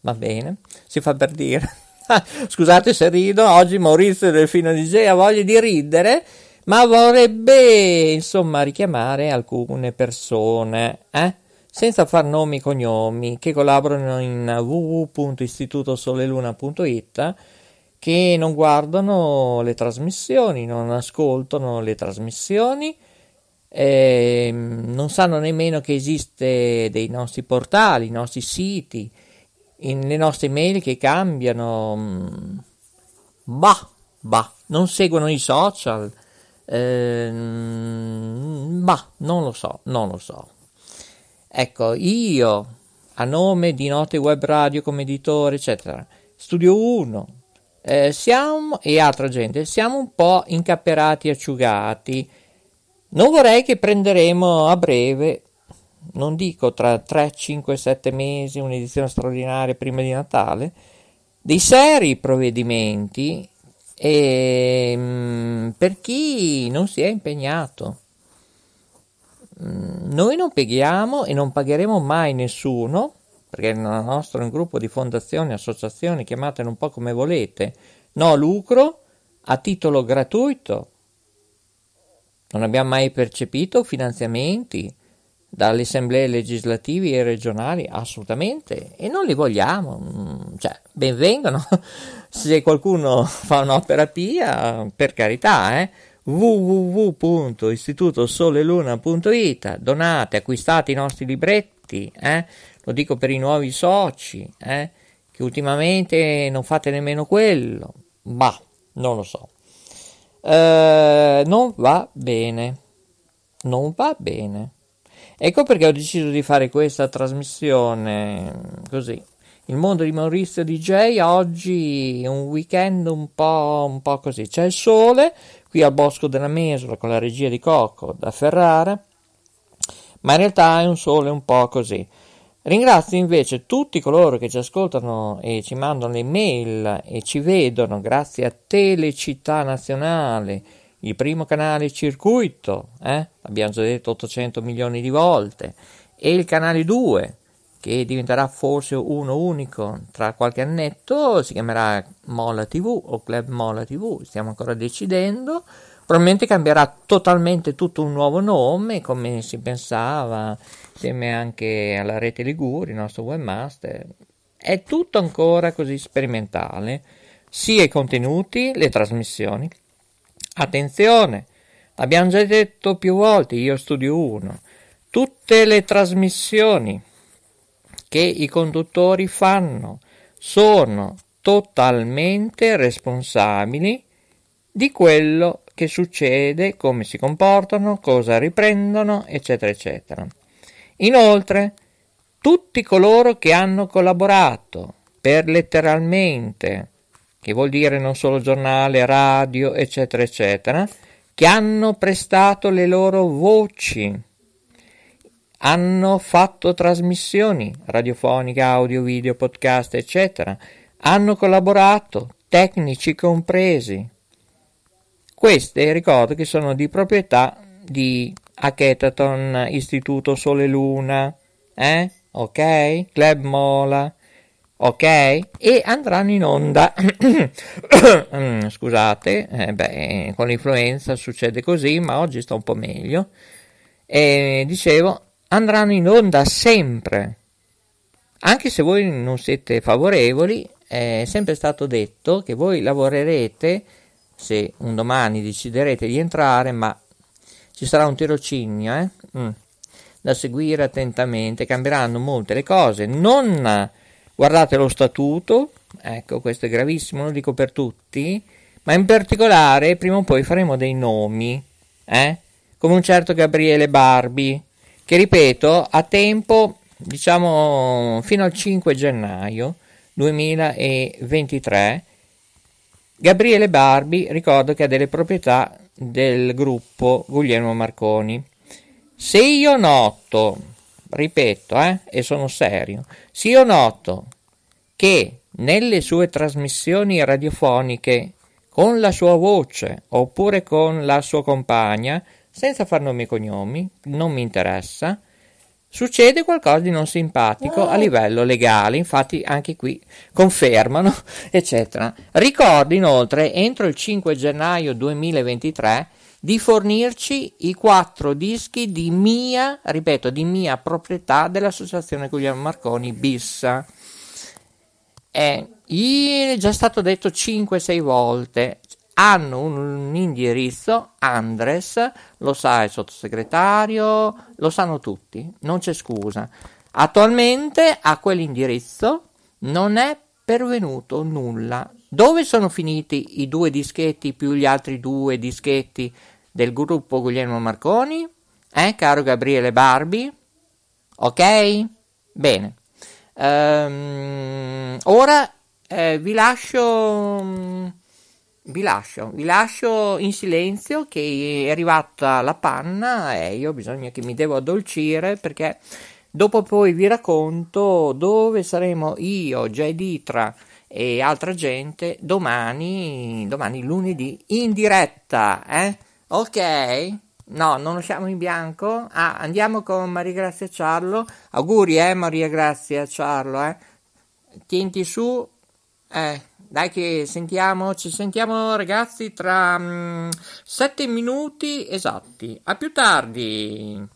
va bene, si fa per dire. Scusate se rido, oggi Maurizio Delfino DJ ha voglia di ridere ma vorrebbe insomma richiamare alcune persone, eh? senza far nomi e cognomi, che collaborano in www.istitutosoleluna.it, che non guardano le trasmissioni, non ascoltano le trasmissioni, eh, non sanno nemmeno che esiste dei nostri portali, i nostri siti, in, le nostre mail che cambiano. Mm, bah, bah, non seguono i social eh, ma non lo so, non lo so. Ecco, io a nome di Note Web Radio come editore, eccetera, Studio 1, eh, siamo e altra gente, siamo un po' incapperati, asciugati. Non vorrei che prenderemo a breve, non dico tra 3, 5, 7 mesi, un'edizione straordinaria prima di Natale, dei seri provvedimenti e, ehm, per chi non si è impegnato. Mm, noi non paghiamo e non pagheremo mai nessuno, perché il nostro è un gruppo di fondazioni, associazioni, chiamatele un po' come volete, no lucro, a titolo gratuito. Non abbiamo mai percepito finanziamenti dalle assemblee legislative e regionali, assolutamente, e non li vogliamo, mm, cioè, benvengano, se qualcuno fa un'opera pia, per carità, eh, www.istitutosoleluna.it, donate, acquistate i nostri libretti, eh, lo dico per i nuovi soci, eh, che ultimamente non fate nemmeno quello, ma non lo so. Eh, non va bene, non va bene. Ecco perché ho deciso di fare questa trasmissione così. Il mondo di Maurizio DJ oggi è un weekend un po', un po' così. C'è il sole qui al Bosco della Mesola con la regia di Cocco da Ferrara, ma in realtà è un sole un po' così. Ringrazio invece tutti coloro che ci ascoltano e ci mandano le mail e ci vedono grazie a Telecittà Nazionale, il primo canale circuito, eh? abbiamo già detto 800 milioni di volte, e il canale 2, che diventerà forse uno unico tra qualche annetto, si chiamerà Mola TV o Club Mola TV, stiamo ancora decidendo. Probabilmente cambierà totalmente tutto un nuovo nome, come si pensava, insieme anche alla rete Liguri, il nostro webmaster. È tutto ancora così sperimentale, sia i contenuti, le trasmissioni. Attenzione, abbiamo già detto più volte, io studio uno, tutte le trasmissioni che i conduttori fanno sono totalmente responsabili di quello che succede, come si comportano, cosa riprendono, eccetera, eccetera. Inoltre, tutti coloro che hanno collaborato per letteralmente, che vuol dire non solo giornale, radio, eccetera, eccetera, che hanno prestato le loro voci hanno fatto trasmissioni radiofoniche, audio, video, podcast, eccetera, hanno collaborato, tecnici compresi. Queste ricordo che sono di proprietà di Hackathon, Istituto Sole Luna, eh? Ok? Club Mola, ok? E andranno in onda. Scusate, eh, beh, con l'influenza succede così, ma oggi sta un po' meglio. E dicevo, andranno in onda sempre. Anche se voi non siete favorevoli, è sempre stato detto che voi lavorerete, se un domani deciderete di entrare, ma ci sarà un tirocinio eh? mm. da seguire attentamente, cambieranno molte le cose. Non guardate lo statuto, ecco questo è gravissimo, lo dico per tutti, ma in particolare prima o poi faremo dei nomi, eh? come un certo Gabriele Barbi, che ripeto a tempo diciamo fino al 5 gennaio 2023 Gabriele Barbi ricordo che ha delle proprietà del gruppo Guglielmo Marconi se io noto ripeto eh, e sono serio. Se io noto che nelle sue trasmissioni radiofoniche con la sua voce oppure con la sua compagna senza far nomi e cognomi, non mi interessa, succede qualcosa di non simpatico a livello legale, infatti anche qui confermano, eccetera. Ricordo inoltre, entro il 5 gennaio 2023, di fornirci i quattro dischi di mia, ripeto, di mia proprietà dell'associazione Guglielmo Marconi BIS. È già stato detto 5-6 volte, hanno un indirizzo, Andres, lo sa il sottosegretario, lo sanno tutti, non c'è scusa. Attualmente a quell'indirizzo non è pervenuto nulla. Dove sono finiti i due dischetti più gli altri due dischetti del gruppo Guglielmo Marconi? Eh, caro Gabriele Barbi? Ok? Bene. Um, ora eh, vi lascio vi lascio, vi lascio in silenzio che è arrivata la panna e io bisogna che mi devo addolcire perché dopo poi vi racconto dove saremo io, Jay Ditra e altra gente domani, domani lunedì in diretta, eh? Ok? No, non lasciamo in bianco. Ah, andiamo con Maria Grazia Ciarlo. Auguri, eh, Maria Grazia Ciarlo, eh. Tienti su, eh. Dai che sentiamo, ci sentiamo ragazzi tra um, sette minuti esatti. A più tardi.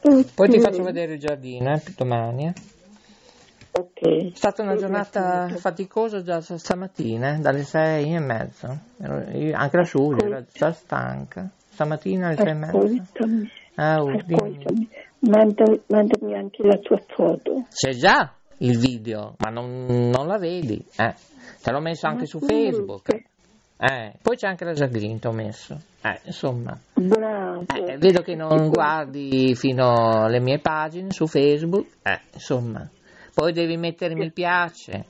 Poi ti faccio vedere il giardino, eh, domani. eh. È stata una giornata faticosa già stamattina, eh, dalle sei e io- Anche la Giulia era già stanca. Stamattina alle sei e mezza. Ah, oh, dimmi.
ascoltami, Manda- mandami anche la tua foto.
C'è già il video, ma non, non la vedi. Eh. Te l'ho messo anche su Facebook. Eh, poi c'è anche la ho messo. Eh, insomma,
Bravo.
eh, vedo che non guardi fino alle mie pagine su Facebook. Eh, insomma, poi devi mettere mi piace.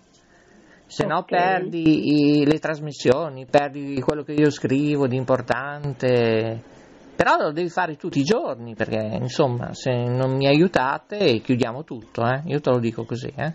Se no
Ok.
perdi i- le trasmissioni, perdi quello che io scrivo di importante. Però lo devi fare tutti i giorni, perché insomma, se non mi aiutate chiudiamo tutto, eh? Io te lo dico così, eh?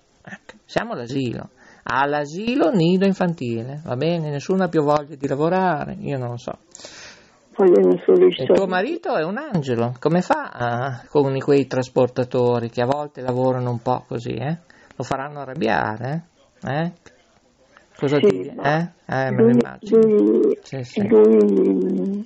Ecco, siamo all'asilo. All'asilo nido infantile, va bene? Nessuno ha più voglia di lavorare, io non lo so. Il tuo marito è un angelo, come fa ah, con quei trasportatori che a volte lavorano un po' così, eh? Lo faranno arrabbiare, eh? Eh? Cosa
Sì,
ti... Eh? Eh, me lo immagino. Sì, sì.
lui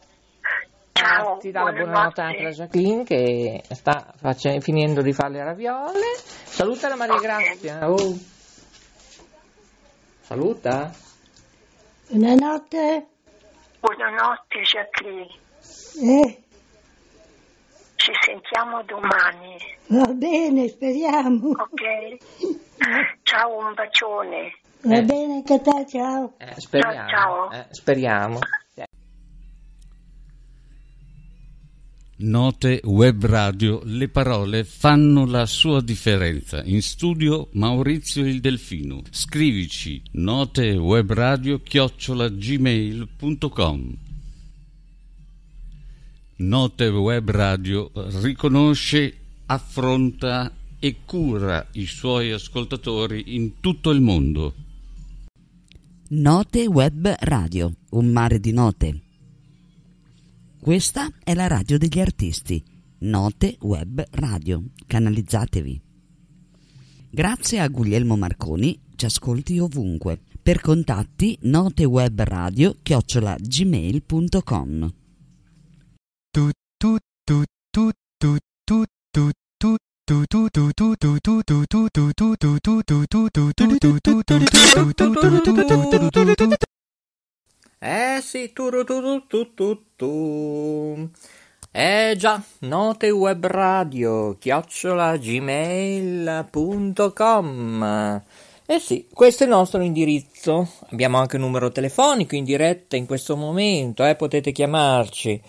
Ciao, ti dà la buonanotte anche la Jacqueline che sta face- finendo di fare le raviole. Saluta la Maria Grazia. Oh. Saluta.
Buonanotte.
Buonanotte Jacqueline,
Eh,
ci sentiamo domani,
va bene, speriamo.
ok? Ciao, un bacione.
Va
Eh.
bene anche a te, ciao.
Eh, speriamo.
Ciao.
eh, speriamo.
Note web radio, le parole fanno la sua differenza. In studio Maurizio il Delfino. Scrivici notewebradio chiocciolagmail.com Note web radio riconosce, affronta e cura i suoi ascoltatori in tutto il mondo.
Note Web Radio, un mare di note. Questa è la radio degli artisti. Note Web Radio. Canalizzatevi. Grazie a Guglielmo Marconi, ci ascolti ovunque. Per contatti notewebradio chiocciola
Eh sì, tu tu tu tu tu tu. Eh già, note web radio, chiocciola gmail.com. Eh sì, questo è il nostro indirizzo. Abbiamo anche un numero telefonico in diretta in questo momento, eh, potete chiamarci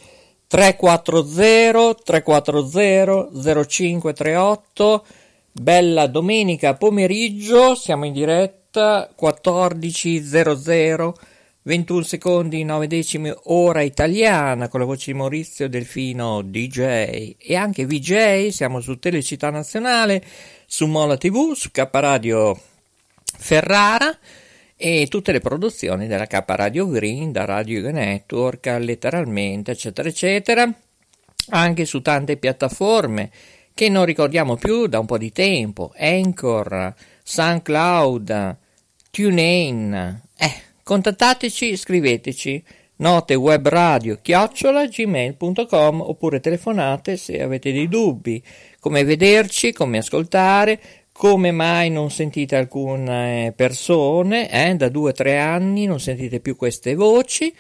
340 340 0538. Bella domenica pomeriggio, siamo in diretta 14.00 21 secondi 9 decimi ora italiana con la voce di Maurizio Delfino DJ e anche VJ, siamo su Telecittà Nazionale, su Mola TV, su K Radio Ferrara e tutte le produzioni della K Radio Green, da Radio Network, letteralmente, eccetera, eccetera, anche su tante piattaforme che non ricordiamo più da un po' di tempo, Anchor, SoundCloud, TuneIn, eh, contattateci, scriveteci. Notewebradio chiocciola gmail.com oppure telefonate se avete dei dubbi, come vederci, come ascoltare, come mai non sentite alcune persone, eh, da due o tre anni non sentite più queste voci,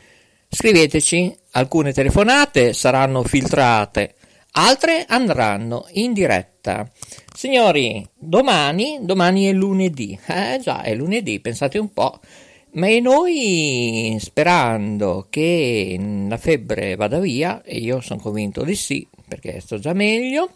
scriveteci, alcune telefonate saranno filtrate, altre andranno in diretta. Signori, domani, domani è lunedì, eh? Già, è lunedì, pensate un po'. Ma e noi sperando che la febbre vada via, e io sono convinto di sì, perché sto già meglio,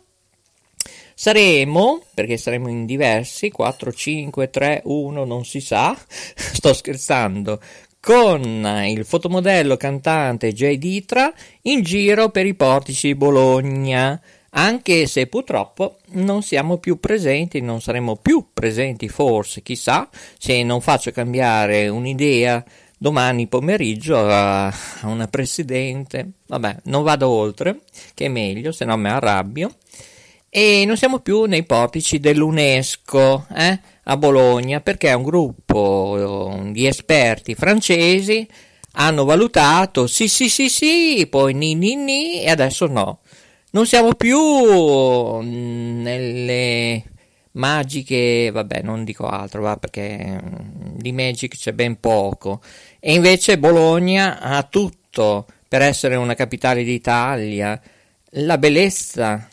saremo, perché saremo in diversi, 4, 5, 3, 1, non si sa, sto scherzando, con il fotomodello cantante Jay Ditra in giro per i portici di Bologna, anche se purtroppo non siamo più presenti, non saremo più presenti forse, chissà, se non faccio cambiare un'idea domani pomeriggio a una presidente, vabbè, non vado oltre, che è meglio, se no mi arrabbio, e non siamo più nei portici dell'UNESCO, eh, a Bologna, perché un gruppo eh, di esperti francesi hanno valutato sì sì sì sì, poi ni ni ni e adesso no. Non siamo più mm, nelle magiche, vabbè, non dico altro, va, perché mm, di Magic c'è ben poco. E invece Bologna ha tutto per essere una capitale d'Italia, la bellezza,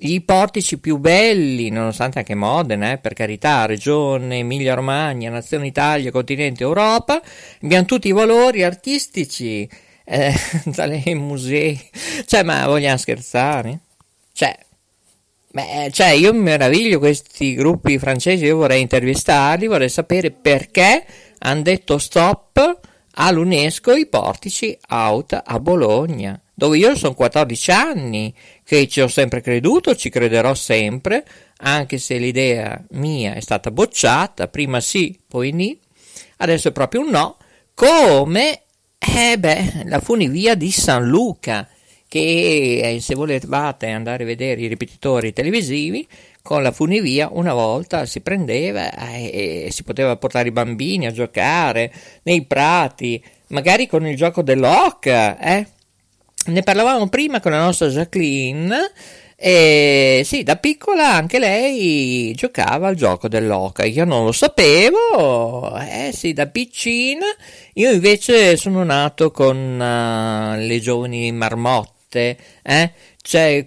i portici più belli, nonostante anche Modena, eh, per carità, regione Emilia Romagna, nazione Italia, continente Europa, abbiamo tutti i valori artistici, eh, dalle musei, cioè, ma vogliamo scherzare? Cioè, Beh, cioè, io mi meraviglio questi gruppi francesi, io vorrei intervistarli, vorrei sapere perché hanno detto stop all'UNESCO i portici out a Bologna, dove io sono 14 anni che ci ho sempre creduto, ci crederò sempre, anche se l'idea mia è stata bocciata, prima sì, poi ni, adesso è proprio un no, come eh beh, la funivia di San Luca, che eh, se volevate andare a vedere i ripetitori televisivi, con la funivia una volta si prendeva e, e si poteva portare i bambini a giocare nei prati, magari con il gioco dell'oca, eh? Ne parlavamo prima con la nostra Jacqueline e sì, da piccola anche lei giocava al gioco dell'oca. Io non lo sapevo, eh sì, da piccina. Io invece sono nato con uh, le giovani marmotte, eh? Cioè,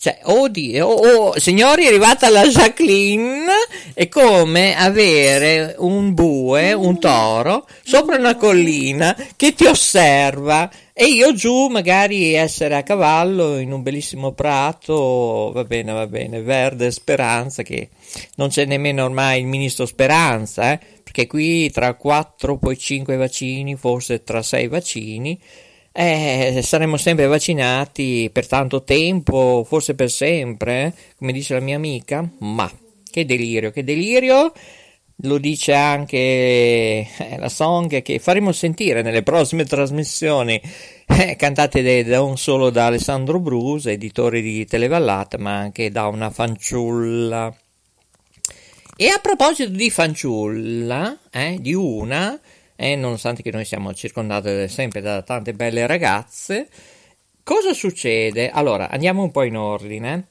cioè, oddio, oh, signori, è arrivata la Jacqueline, è come avere un bue, un toro, sopra una collina che ti osserva e io giù magari essere a cavallo in un bellissimo prato, va bene, va bene, verde speranza, che non c'è nemmeno ormai il ministro Speranza, eh? perché qui tra 4 poi 5 vaccini, forse tra 6 vaccini, eh, saremo sempre vaccinati per tanto tempo, forse per sempre, come dice la mia amica, ma che delirio, che delirio, lo dice anche eh, la song che faremo sentire nelle prossime trasmissioni, eh, cantate de, un solo da Alessandro Brusa, editore di Televallata, ma anche da una fanciulla. E a proposito di fanciulla, eh, di una, e nonostante che noi siamo circondati sempre da tante belle ragazze, cosa succede? Allora, andiamo un po' in ordine.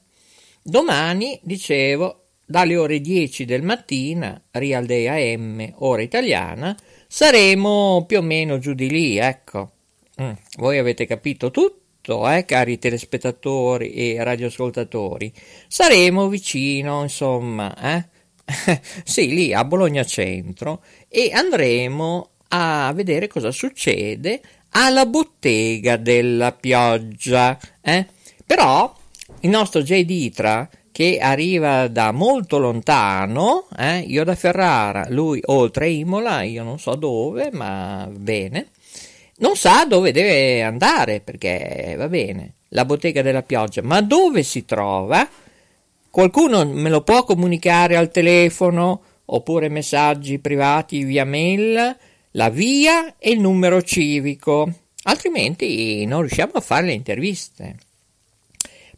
Domani, dicevo, dalle ore 10 del mattino, Real Day AM, ora italiana, saremo più o meno giù di lì, ecco. Mm, voi avete capito tutto, eh, cari telespettatori e radioascoltatori. Saremo vicino, insomma, eh? sì, lì a Bologna Centro e andremo a vedere cosa succede alla bottega della pioggia. Eh? Però il nostro J. Ditra, che arriva da molto lontano, eh? io da Ferrara, lui oltre Imola, io non so dove, ma bene, non sa dove deve andare perché va bene, la bottega della pioggia, ma dove si trova? Qualcuno me lo può comunicare al telefono oppure messaggi privati via mail? La via e il numero civico, altrimenti non riusciamo a fare le interviste.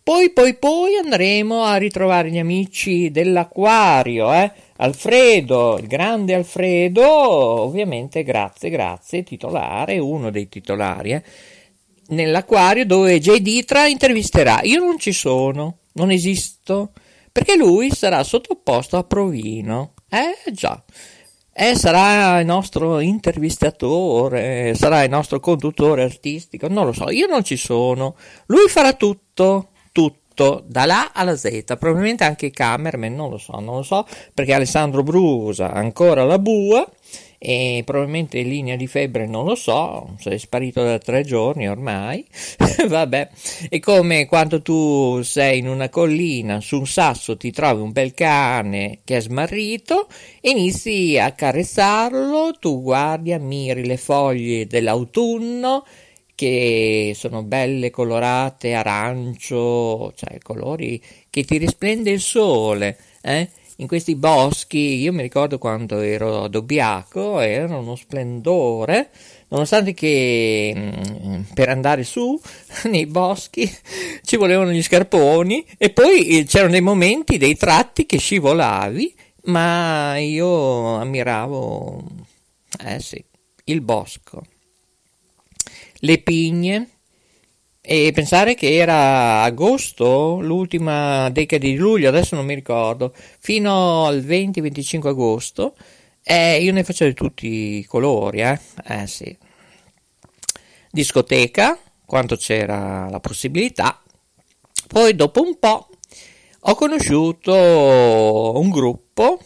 Poi, poi, poi andremo a ritrovare gli amici dell'acquario, eh? Alfredo, il grande Alfredo, ovviamente grazie, grazie, titolare, uno dei titolari, eh? nell'acquario dove J. Ditra intervisterà. Io non ci sono, non esisto, perché lui sarà sottoposto a provino. Eh già. Eh, sarà il nostro intervistatore, sarà il nostro conduttore artistico, non lo so, io non ci sono. Lui farà tutto, tutto, dalla alla Z, probabilmente anche i cameraman, non lo so, non lo so, perché Alessandro Brusa ancora la bua e probabilmente in linea di febbre non lo so, sei sparito da tre giorni ormai, vabbè, è come quando tu sei in una collina, su un sasso ti trovi un bel cane che è smarrito, inizi a carezzarlo, tu guardi, ammiri le foglie dell'autunno, che sono belle colorate arancio, cioè colori che ti risplende il sole, eh? In questi boschi, io mi ricordo quando ero ad Obiaco, era uno splendore, nonostante che mm, per andare su nei boschi ci volevano gli scarponi e poi eh, c'erano dei momenti, dei tratti che scivolavi, ma io ammiravo, eh sì, il bosco, le pigne, e pensare che era agosto, l'ultima decade di luglio, adesso non mi ricordo, fino al 20-25 agosto, eh, io ne facevo di tutti i colori, eh, eh sì. Discoteca, quanto c'era la possibilità. Poi dopo un po' ho conosciuto un gruppo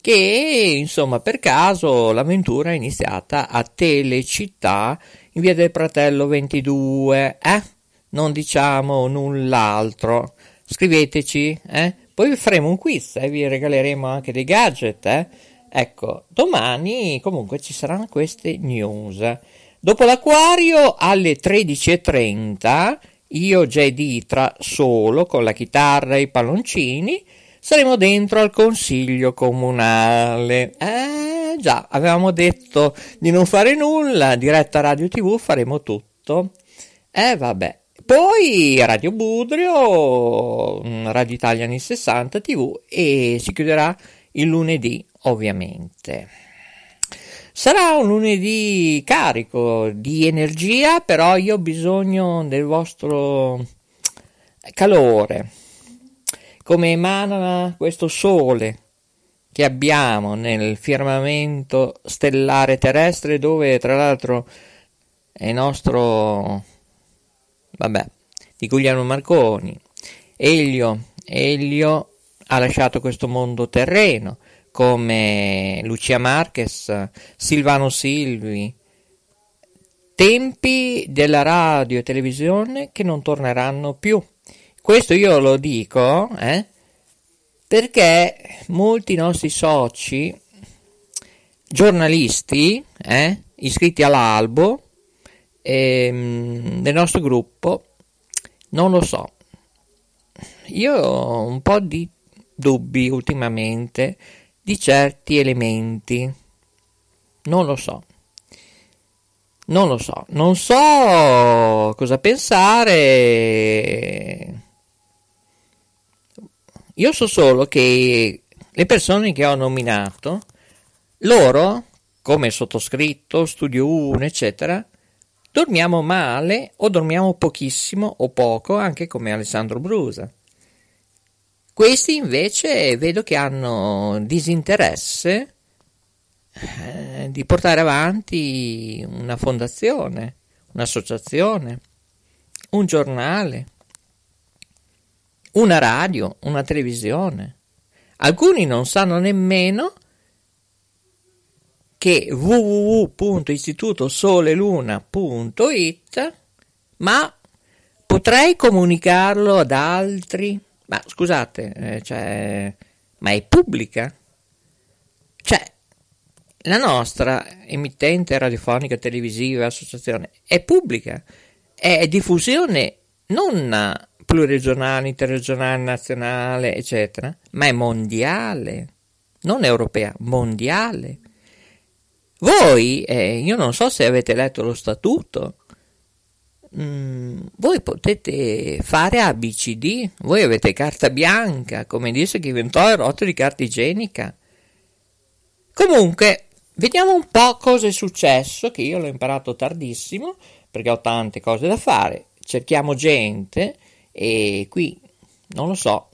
che, insomma, per caso l'avventura è iniziata a Telecittà via del Pratello 22, eh? Non diciamo null'altro. Scriveteci, eh? Poi faremo un quiz e vi regaleremo anche dei gadget, eh? Ecco, domani comunque ci saranno queste news. Dopo l'acquario alle 13.30 io, Jay Ditra, solo con la chitarra e i palloncini, saremo dentro al consiglio comunale. Eh già, avevamo detto di non fare nulla, diretta radio tv faremo tutto. Eh vabbè. Poi Radio Budrio, mm, Radio Italia anni 60 TV e si chiuderà il lunedì, ovviamente. Sarà un lunedì carico di energia, però io ho bisogno del vostro calore. Come emana questo sole che abbiamo nel firmamento stellare terrestre, dove tra l'altro è nostro, vabbè, di Guglielmo Marconi, Elio, Elio ha lasciato questo mondo terreno come Lucia Marquez, Silvano Silvi, tempi della radio e televisione che non torneranno più. Questo io lo dico eh, perché molti nostri soci, giornalisti, eh, iscritti all'albo ehm, del nostro gruppo, non lo so. Io ho un po' di dubbi ultimamente di certi elementi. Non lo so. Non lo so, non so cosa pensare. Io so solo che le persone che ho nominato, loro, come sottoscritto, Studio 1, eccetera, dormiamo male o dormiamo pochissimo o poco, anche come Alessandro Brusa. Questi invece vedo che hanno disinteresse eh, di portare avanti una fondazione, un'associazione, un giornale, una radio, una televisione. Alcuni non sanno nemmeno che www.istitutosoleluna.it ma potrei comunicarlo ad altri ma scusate, eh, cioè, ma è pubblica? Cioè, la nostra emittente radiofonica, televisiva, associazione è pubblica, è diffusione non pluriregionale, interregionale, nazionale, eccetera, ma è mondiale, non europea, mondiale. Voi, eh, io non so se avete letto lo statuto, Mm, voi potete fare ABCD, voi avete carta bianca, come disse chi inventò il rotto di carta igienica. Comunque, vediamo un po' cosa è successo, che io l'ho imparato tardissimo, perché ho tante cose da fare. Cerchiamo gente e qui, non lo so,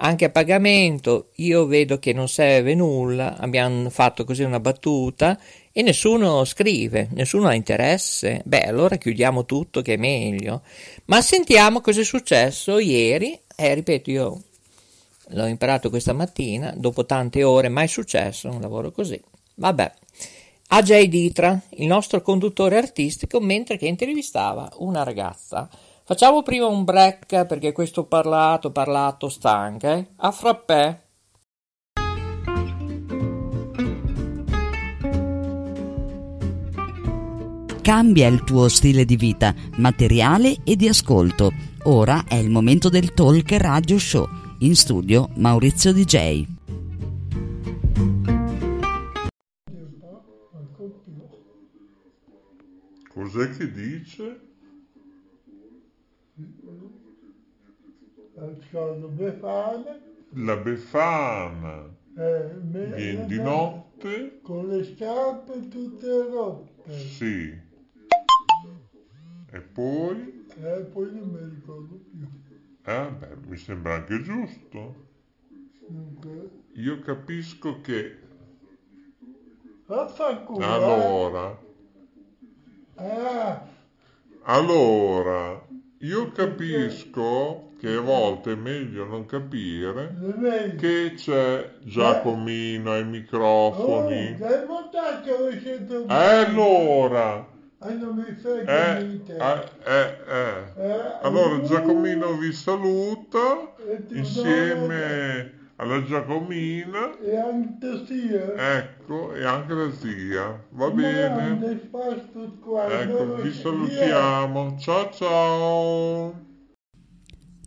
anche a pagamento io vedo che non serve nulla, abbiamo fatto così una battuta e nessuno scrive, nessuno ha interesse. Beh, allora chiudiamo tutto che è meglio. Ma sentiamo cosa è successo ieri. Eh, ripeto, io l'ho imparato questa mattina, dopo tante ore, mai successo un lavoro così. Vabbè. Ajay Ditra, il nostro conduttore artistico, mentre che intervistava una ragazza Facciamo prima un break perché questo parlato, parlato stanca. Eh? A frappè.
Cambia il tuo stile di vita, materiale e di ascolto. Ora è il momento del Talk Radio Show. In studio Maurizio DJ.
Cos'è che dice?
Ascolto Befana.
La Befana.
Eh,
Viene di notte.
Con le scarpe tutte rotte.
Sì. E poi?
E eh, poi non mi ricordo più.
Eh, beh, mi sembra anche giusto.
Okay.
Io capisco che...
Vaffanculo.
Allora.
Ah.
Allora, io capisco che a volte è meglio non capire che c'è Giacomino ai microfoni.
Oh,
e allora, Eh, eh, eh, eh.
Eh,
Allora Giacomino vi saluta insieme alla Giacomina,
E anche sia.
ecco, e anche la zia. Va bene? Ecco, vi salutiamo. Ciao ciao.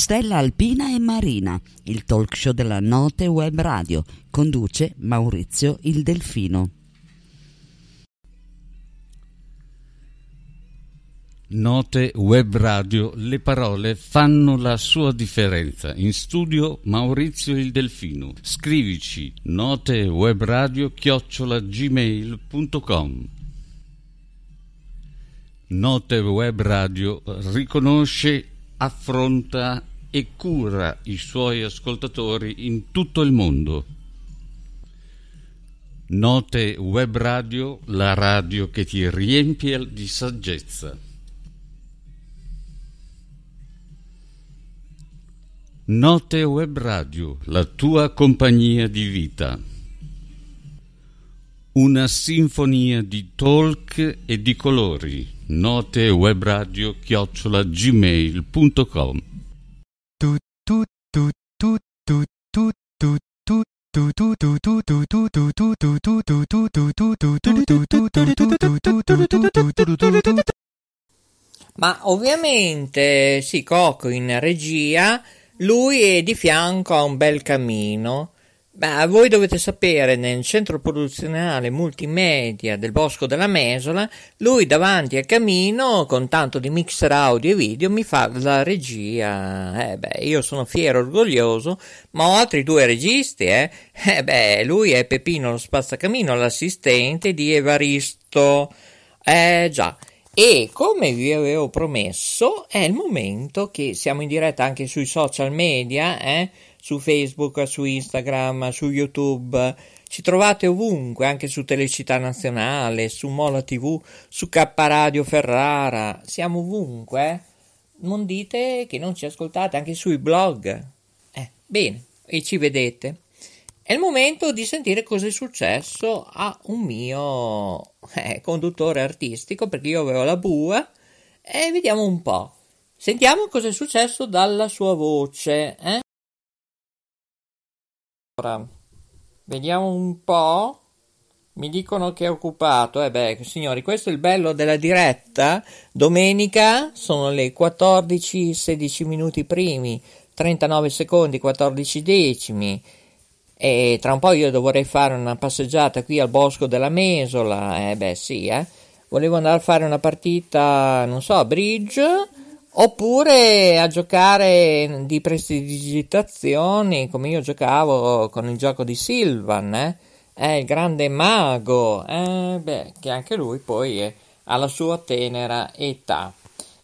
Stella Alpina e Marina, il talk show della Note Web Radio, conduce Maurizio il Delfino.
Note Web Radio, le parole fanno la sua differenza. In studio Maurizio il Delfino. Scrivici notewebradio gmail.com Note Web Radio riconosce, affronta e cura i suoi ascoltatori in tutto il mondo. Note Web Radio, la radio che ti riempie di saggezza. Note Web Radio, la tua compagnia di vita. Una sinfonia di talk e di colori. Note Web Radio chiocciola gmail.com
Ma ovviamente, sì, Coco in regia, lui è di fianco a un bel camino. Beh, voi dovete sapere, nel centro produzionale multimedia del Bosco della Mesola, lui davanti al camino, con tanto di mixer audio e video, mi fa la regia. Eh beh, io sono fiero e orgoglioso, ma ho altri due registi, eh. Eh beh, lui è Peppino lo spazzacamino, l'assistente di Evaristo. Eh già. E come vi avevo promesso, è il momento che siamo in diretta anche sui social media, eh? Su Facebook, su Instagram, su YouTube. Ci trovate ovunque, anche su Telecittà Nazionale, su Mola TV, su K Radio Ferrara. Siamo ovunque. Non dite che non ci ascoltate anche sui blog. Eh, bene, e ci vedete. È il momento di sentire cosa è successo a un mio eh, conduttore artistico, perché io avevo la bua, e vediamo un po'. Sentiamo cosa è successo dalla sua voce. Eh? Ora, vediamo un po'. Mi dicono che è occupato. Eh beh, signori, questo è il bello della diretta. Domenica sono le 14, 16 minuti primi, 39 secondi, 14 decimi. E tra un po' io dovrei fare una passeggiata qui al bosco della Mesola. Eh beh, sì, eh. Volevo andare a fare una partita, non so, a bridge oppure a giocare di prestidigitazioni come io giocavo con il gioco di Silvan, eh. È il grande mago, eh, beh, che anche lui poi è alla sua tenera età.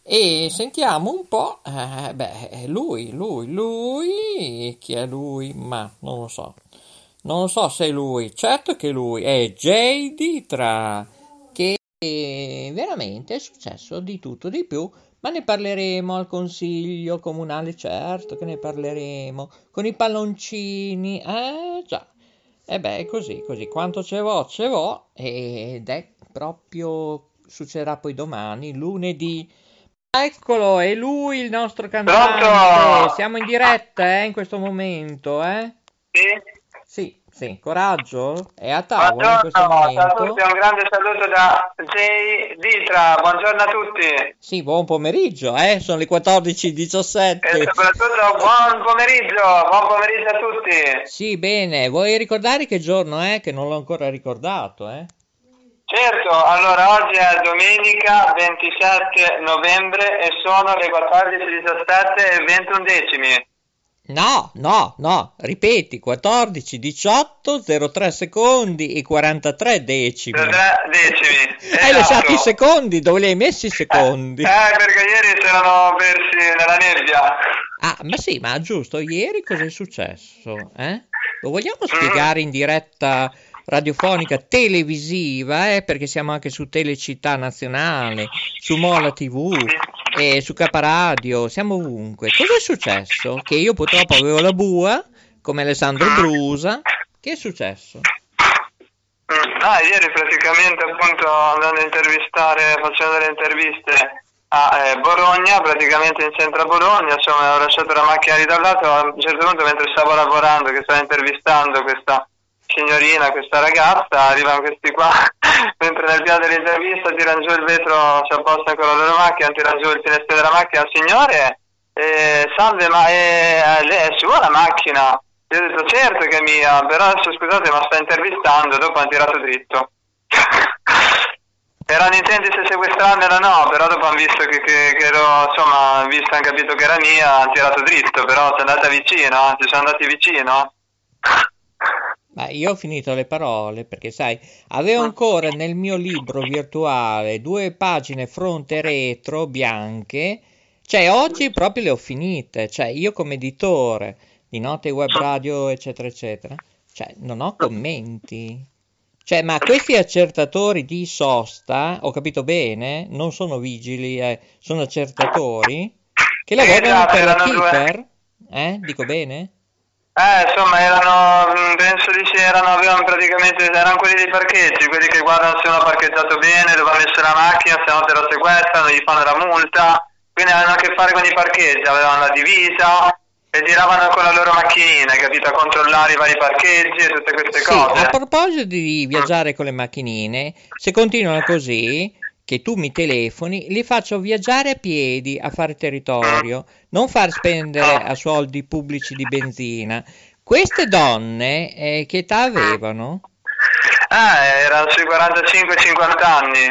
E sentiamo un po', eh, beh, lui, lui, lui, chi è lui? Ma non lo so. Non lo so se è lui, certo che lui è Jay Ditra, che veramente è successo di tutto di più, ma ne parleremo al consiglio comunale, certo che ne parleremo, con i palloncini, eh già. E beh, così, così, quanto ce vo, ce vo, ed è proprio, succederà poi domani, lunedì. Eccolo, è lui il nostro cantante.
Pronto?
Siamo in diretta, eh, in questo momento, eh?
Sì?
Sì, sì, coraggio. È a tavola in questo
a
momento.
tutti, un grande saluto da Jay Ditra, buongiorno a tutti
Sì, buon pomeriggio, eh? Sono le 14.17.
e soprattutto buon pomeriggio, buon pomeriggio a tutti.
Sì, bene. Vuoi ricordare che giorno è? Che non l'ho ancora ricordato, eh?
Certo, allora oggi è domenica 27 novembre e sono le 14.17 e 21 decimi.
No, no, no, ripeti, 14, 18, 03 secondi e 43 decimi.
3 decimi.
Hai
esatto.
lasciato i secondi, dove li hai messi i secondi?
Eh, perché ieri si erano persi nella nebbia.
Ah, ma sì, ma giusto, ieri cosa è successo? Eh? Lo vogliamo spiegare in diretta radiofonica televisiva, eh? perché siamo anche su Telecittà Nazionale, su Mola TV e su Caparadio, siamo ovunque. Cosa è successo? Che io purtroppo avevo la bua, come Alessandro Brusa. Che è successo?
Ah, ieri praticamente appunto andando a intervistare, facendo delle interviste a eh, Bologna, praticamente in centro a Bologna, insomma ho lasciato la macchina lì da lato, a un certo punto mentre stavo lavorando, che stavo intervistando questa signorina, questa ragazza, arrivano questi qua, mentre nel piano dell'intervista tirano giù il vetro, si appostano con la loro macchina, tirano giù il finestrino della macchina, signore, eh, salve, ma è, lei è sua la macchina? Io ho detto certo che è mia, però adesso scusate ma sta intervistando, dopo hanno tirato dritto. Erano intenti se sequestrarmela no, però dopo hanno visto che, che, che ero, insomma, visto, hanno capito che era mia, hanno tirato dritto, però sono andata vicino, anzi sono andati vicino.
Ma io ho finito le parole perché, sai, avevo ancora nel mio libro virtuale due pagine fronte e retro bianche. Cioè, oggi proprio le ho finite. Cioè, io come editore di note web radio, eccetera, eccetera, cioè, non ho commenti. Cioè, ma questi accertatori di sosta, ho capito bene, non sono vigili, eh, sono accertatori che lavorano
esatto,
per la
due.
Keeper. Eh, dico bene?
Eh, insomma, erano, mm, penso di sì, erano, avevano praticamente, erano quelli dei parcheggi, quelli che guardano se uno ha parcheggiato bene, dove ha messo la macchina, se no te la sequestrano, gli fanno la multa, quindi avevano a che fare con i parcheggi, avevano la divisa e giravano con la loro macchinina, capito, a controllare i vari parcheggi e tutte queste
Sì,
cose.
a proposito di viaggiare con le macchinine, se continuano così, che tu mi telefoni, li faccio viaggiare a piedi a fare territorio, non far spendere a soldi pubblici di benzina. Queste donne eh, che età avevano?
Eh, erano sui 45-50 anni,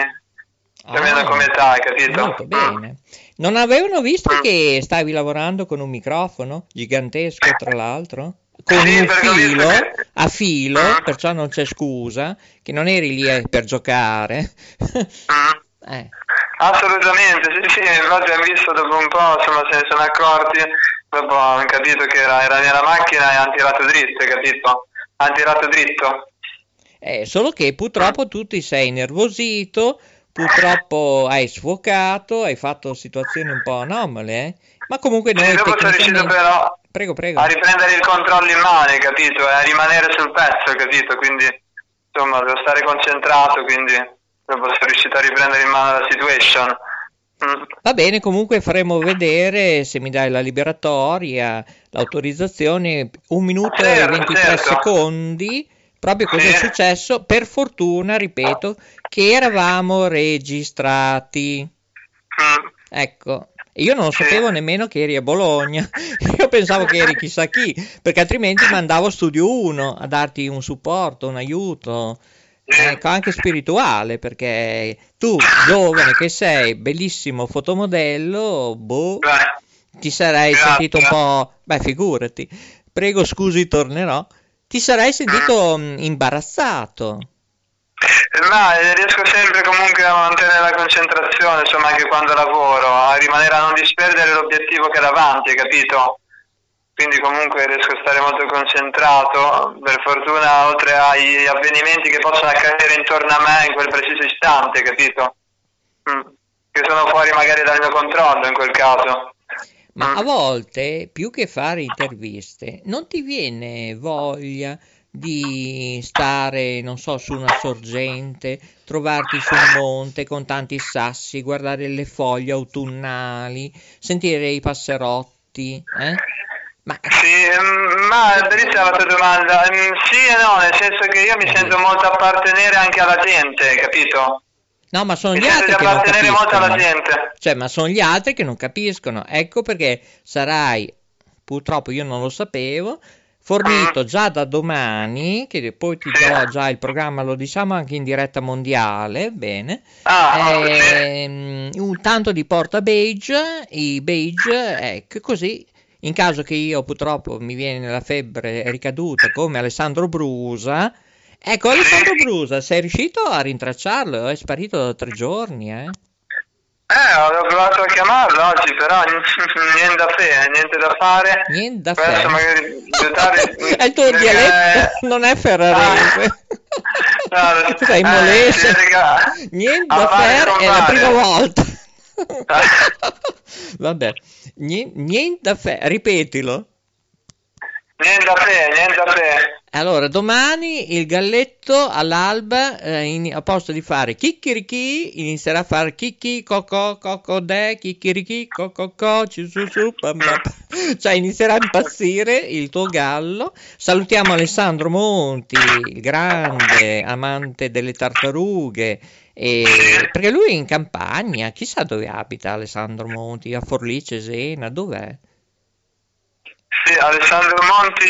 più o meno come età, hai capito?
Ah, Molto bene. Non avevano visto che stavi lavorando con un microfono gigantesco, tra l'altro? Con
Sì,
un filo,
che-
a filo, perciò non c'è scusa, che non eri lì eh, per giocare. Eh.
Assolutamente, sì, sì, infatti hanno visto dopo un po', insomma, se ne sono accorti, dopo hanno capito che era, era nella macchina e hanno tirato dritto, capito? Hanno tirato dritto.
Eh, solo che purtroppo tu ti sei innervosito, purtroppo hai sfocato, hai fatto situazioni un po' anomale, eh? Ma comunque noi
dopo sono riuscito però
Prego, prego.
a riprendere il controllo in mano, capito? E a rimanere sul pezzo, capito? Quindi, insomma, devo stare concentrato, quindi dopo sono riuscito a riprendere in mano la situation. Mm.
Va bene, comunque faremo vedere se mi dai la liberatoria, l'autorizzazione, un minuto e
Certo,
23
certo.
secondi, proprio cosa è
Sì.
successo. Per fortuna, ripeto, che eravamo registrati.
Mm.
Ecco, e io non sapevo nemmeno che eri a Bologna, io pensavo che eri chissà chi, perché altrimenti mandavo Studio 1 a darti un supporto, un aiuto, ecco, anche spirituale, perché tu, giovane che sei, bellissimo fotomodello, boh, ti sarei
grazie.
sentito un po', beh, figurati, prego scusi, tornerò, ti sarei sentito mh, imbarazzato.
Ma riesco sempre comunque a mantenere la concentrazione, insomma, anche quando lavoro, a rimanere a non disperdere l'obiettivo che è davanti, capito? Quindi comunque riesco a stare molto concentrato, per fortuna oltre agli avvenimenti che possono accadere intorno a me in quel preciso istante, capito? Mm. Che sono fuori magari dal mio controllo in quel caso.
Ma a volte, più che fare interviste, non ti viene voglia di stare, non so, su una sorgente, trovarti su un monte con tanti sassi, guardare le foglie autunnali, sentire i passerotti, eh? Ma
Sì, mm, ma bellissima la tua domanda. Mm, Sì e no, nel senso che io mi sento molto appartenere anche alla gente, capito?
No, ma sono
Mi
gli altri che non
appartenere molto alla
capiscono.
gente.
Cioè, ma sono gli altri che non capiscono. Ecco perché sarai, purtroppo io non lo sapevo, fornito già da domani, che poi ti darò già il programma, lo diciamo anche in diretta mondiale, bene,
Ah,
ehm, un tanto di porta beige, i beige, ecco, così in caso che io purtroppo mi viene la febbre ricaduta come Alessandro Brusa, ecco Alessandro Brusa, sei riuscito a rintracciarlo? È sparito da tre giorni, eh?
Eh, ho provato a chiamarlo oggi, però niente da fare, niente da fare.
Niente da fare.
magari di aiutare-
È il tuo
perché-
dialetto, non è ferrarese.
No,
Tu sei
eh,
molese. Niente
A
da
fare
è la prima volta. Vabbè, Nien- niente da fare, ripetilo.
Niente da fare, niente da fare.
Allora, domani il galletto all'alba, eh, in- a posto di fare chicchirichi, inizierà a fare chicchi, cocò, cocodè, chicchirichi, cococò, ci su su, pam, pam. cioè inizierà a impazzire il tuo gallo. Salutiamo Alessandro Monti, il grande amante delle tartarughe, e- perché lui è in campagna, chissà dove abita Alessandro Monti, a Forlì, Cesena, dov'è?
Sì, Alessandro Monti,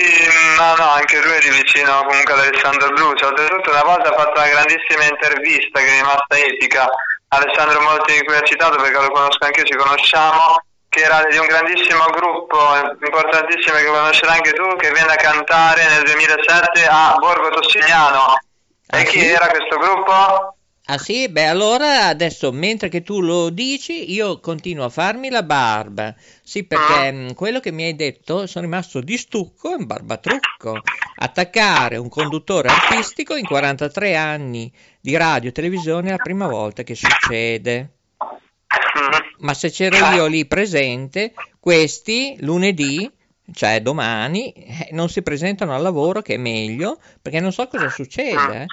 no, no, anche lui è di vicino comunque ad Alessandro Bruce. Oltretutto una volta ha fatto una grandissima intervista che è rimasta epica. Alessandro Monti di cui ha citato perché lo conosco anche io, ci conosciamo, che era di un grandissimo gruppo importantissimo che conoscerai anche tu, che venne a cantare nel 2007 a Borgo Tossignano. E chi
sì?
era questo gruppo?
Ah sì? Beh, allora adesso mentre che tu lo dici, io continuo a farmi la barba. Sì, perché mh, quello che mi hai detto sono rimasto di stucco in barbatrucco. Attaccare un conduttore artistico in 43 anni di radio e televisione è la prima volta che succede. Ma se c'ero io lì presente, questi lunedì, cioè domani, eh, non si presentano al lavoro, che è meglio, perché non so cosa succede. eh.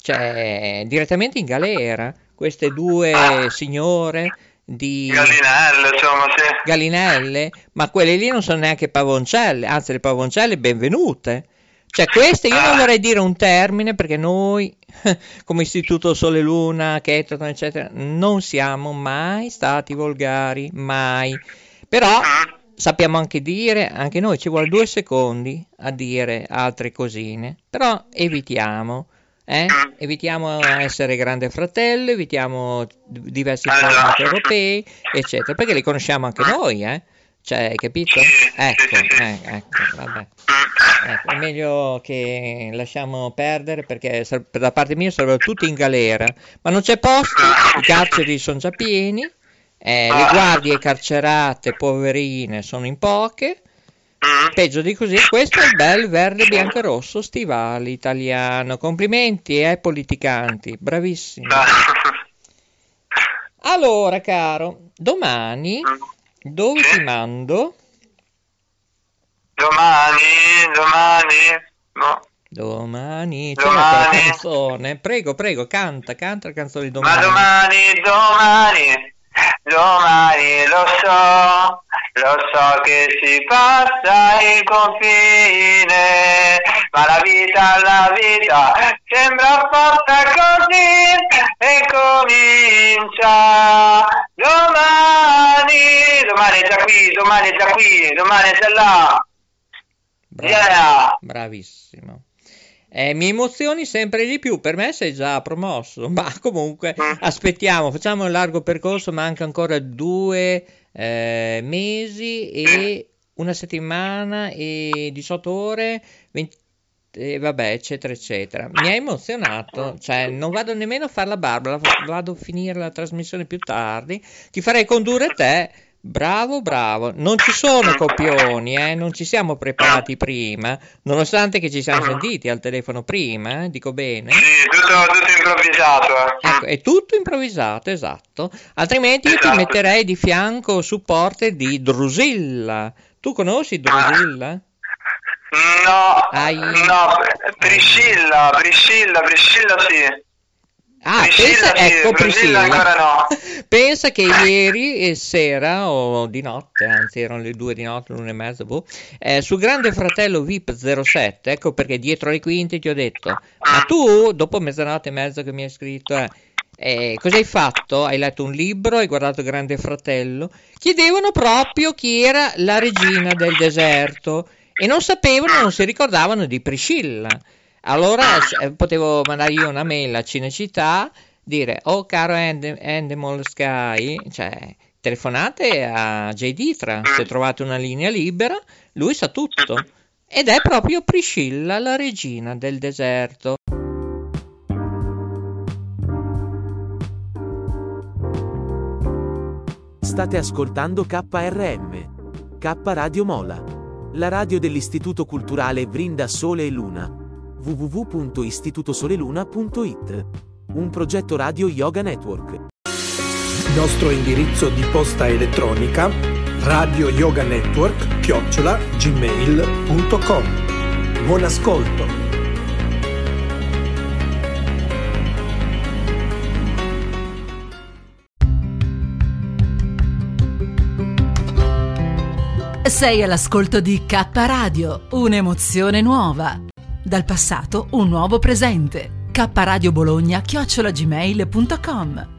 Cioè, direttamente in galera, queste due signore di
Gallinelle, insomma, sì.
gallinelle, ma quelle lì non sono neanche pavoncelle, anzi le pavoncelle benvenute. Cioè queste io non vorrei dire un termine perché noi come Istituto Sole Luna, Ketraton eccetera non siamo mai stati volgari, mai. Però sappiamo anche dire, anche noi ci vuole due secondi a dire altre cosine, però evitiamo. Eh? Evitiamo essere grande fratello, evitiamo diversi format europei, eccetera, perché li conosciamo anche noi, eh? Cioè, hai capito? Ecco, eh, ecco, vabbè. Ecco, è meglio che lasciamo perdere perché per da parte mia sarebbero tutti in galera, ma non c'è posto, i carceri sono già pieni, eh, le guardie carcerate poverine sono in poche. Peggio di così, questo è il bel verde, bianco e rosso stivale italiano. Complimenti ai politicanti, bravissimi. Allora, caro, domani dove ti mando?
Domani, domani, no.
Domani c'è
Domani.
canzone. Prego, prego, canta, canta la canzone di
Ma
domani.
domani, domani, lo so, lo so che si passa il confine, ma la vita, la vita sembra fatta così e comincia domani, domani è già qui, domani è già qui, domani è già là. Yeah.
Bravissimo. Eh, mi emozioni sempre di più, per me sei già promosso, ma comunque aspettiamo, facciamo un largo percorso, manca ancora due eh, mesi e una settimana e 18 ore, 20 e vabbè, eccetera, eccetera. Mi ha emozionato, cioè non vado nemmeno a fare la barba, vado a finire la trasmissione più tardi, ti farei condurre te. Bravo, bravo. Non ci sono copioni, eh? non ci siamo preparati prima, nonostante che ci siamo sentiti al telefono prima, eh? dico bene.
Sì, tutto, tutto improvvisato. eh.
Ecco, è tutto improvvisato, esatto. Altrimenti io ti
Esatto.
metterei di fianco supporter di Drusilla. Tu conosci Drusilla?
No,
Hai-
no, Priscilla, Priscilla, Priscilla sì.
Ah,
Priscilla
pensa,
sì,
ecco
Priscilla
Priscilla.
no.
Pensa che ieri eh, sera o di notte, anzi erano le due di notte, l'una e mezza, boh, eh, sul Grande Fratello VIP 07, ecco perché dietro le quinte ti ho detto, ma tu dopo mezzanotte e mezza che mi hai scritto, eh, eh, cosa hai fatto? Hai letto un libro, hai guardato Grande Fratello? Chiedevano proprio chi era la regina del deserto e non sapevano, non si ricordavano di Priscilla. Allora eh, potevo mandare io una mail a Cinecittà, dire, oh caro End- Endemol Sky, cioè telefonate a JD Tra, se trovate una linea libera, lui sa tutto. Ed è proprio Priscilla, la regina del deserto.
State ascoltando KRM. K Radio Mola. La radio dell'Istituto Culturale Vrinda Sole e Luna. www.istitutosoleluna.it. Un progetto radio Yoga Network.
Nostro indirizzo di posta elettronica radio yoga network chiocciola gmail.com Buon ascolto!
Sei all'ascolto di K Radio, un'emozione nuova. Dal passato un nuovo presente. K Radio Bologna chiocciolagmail.com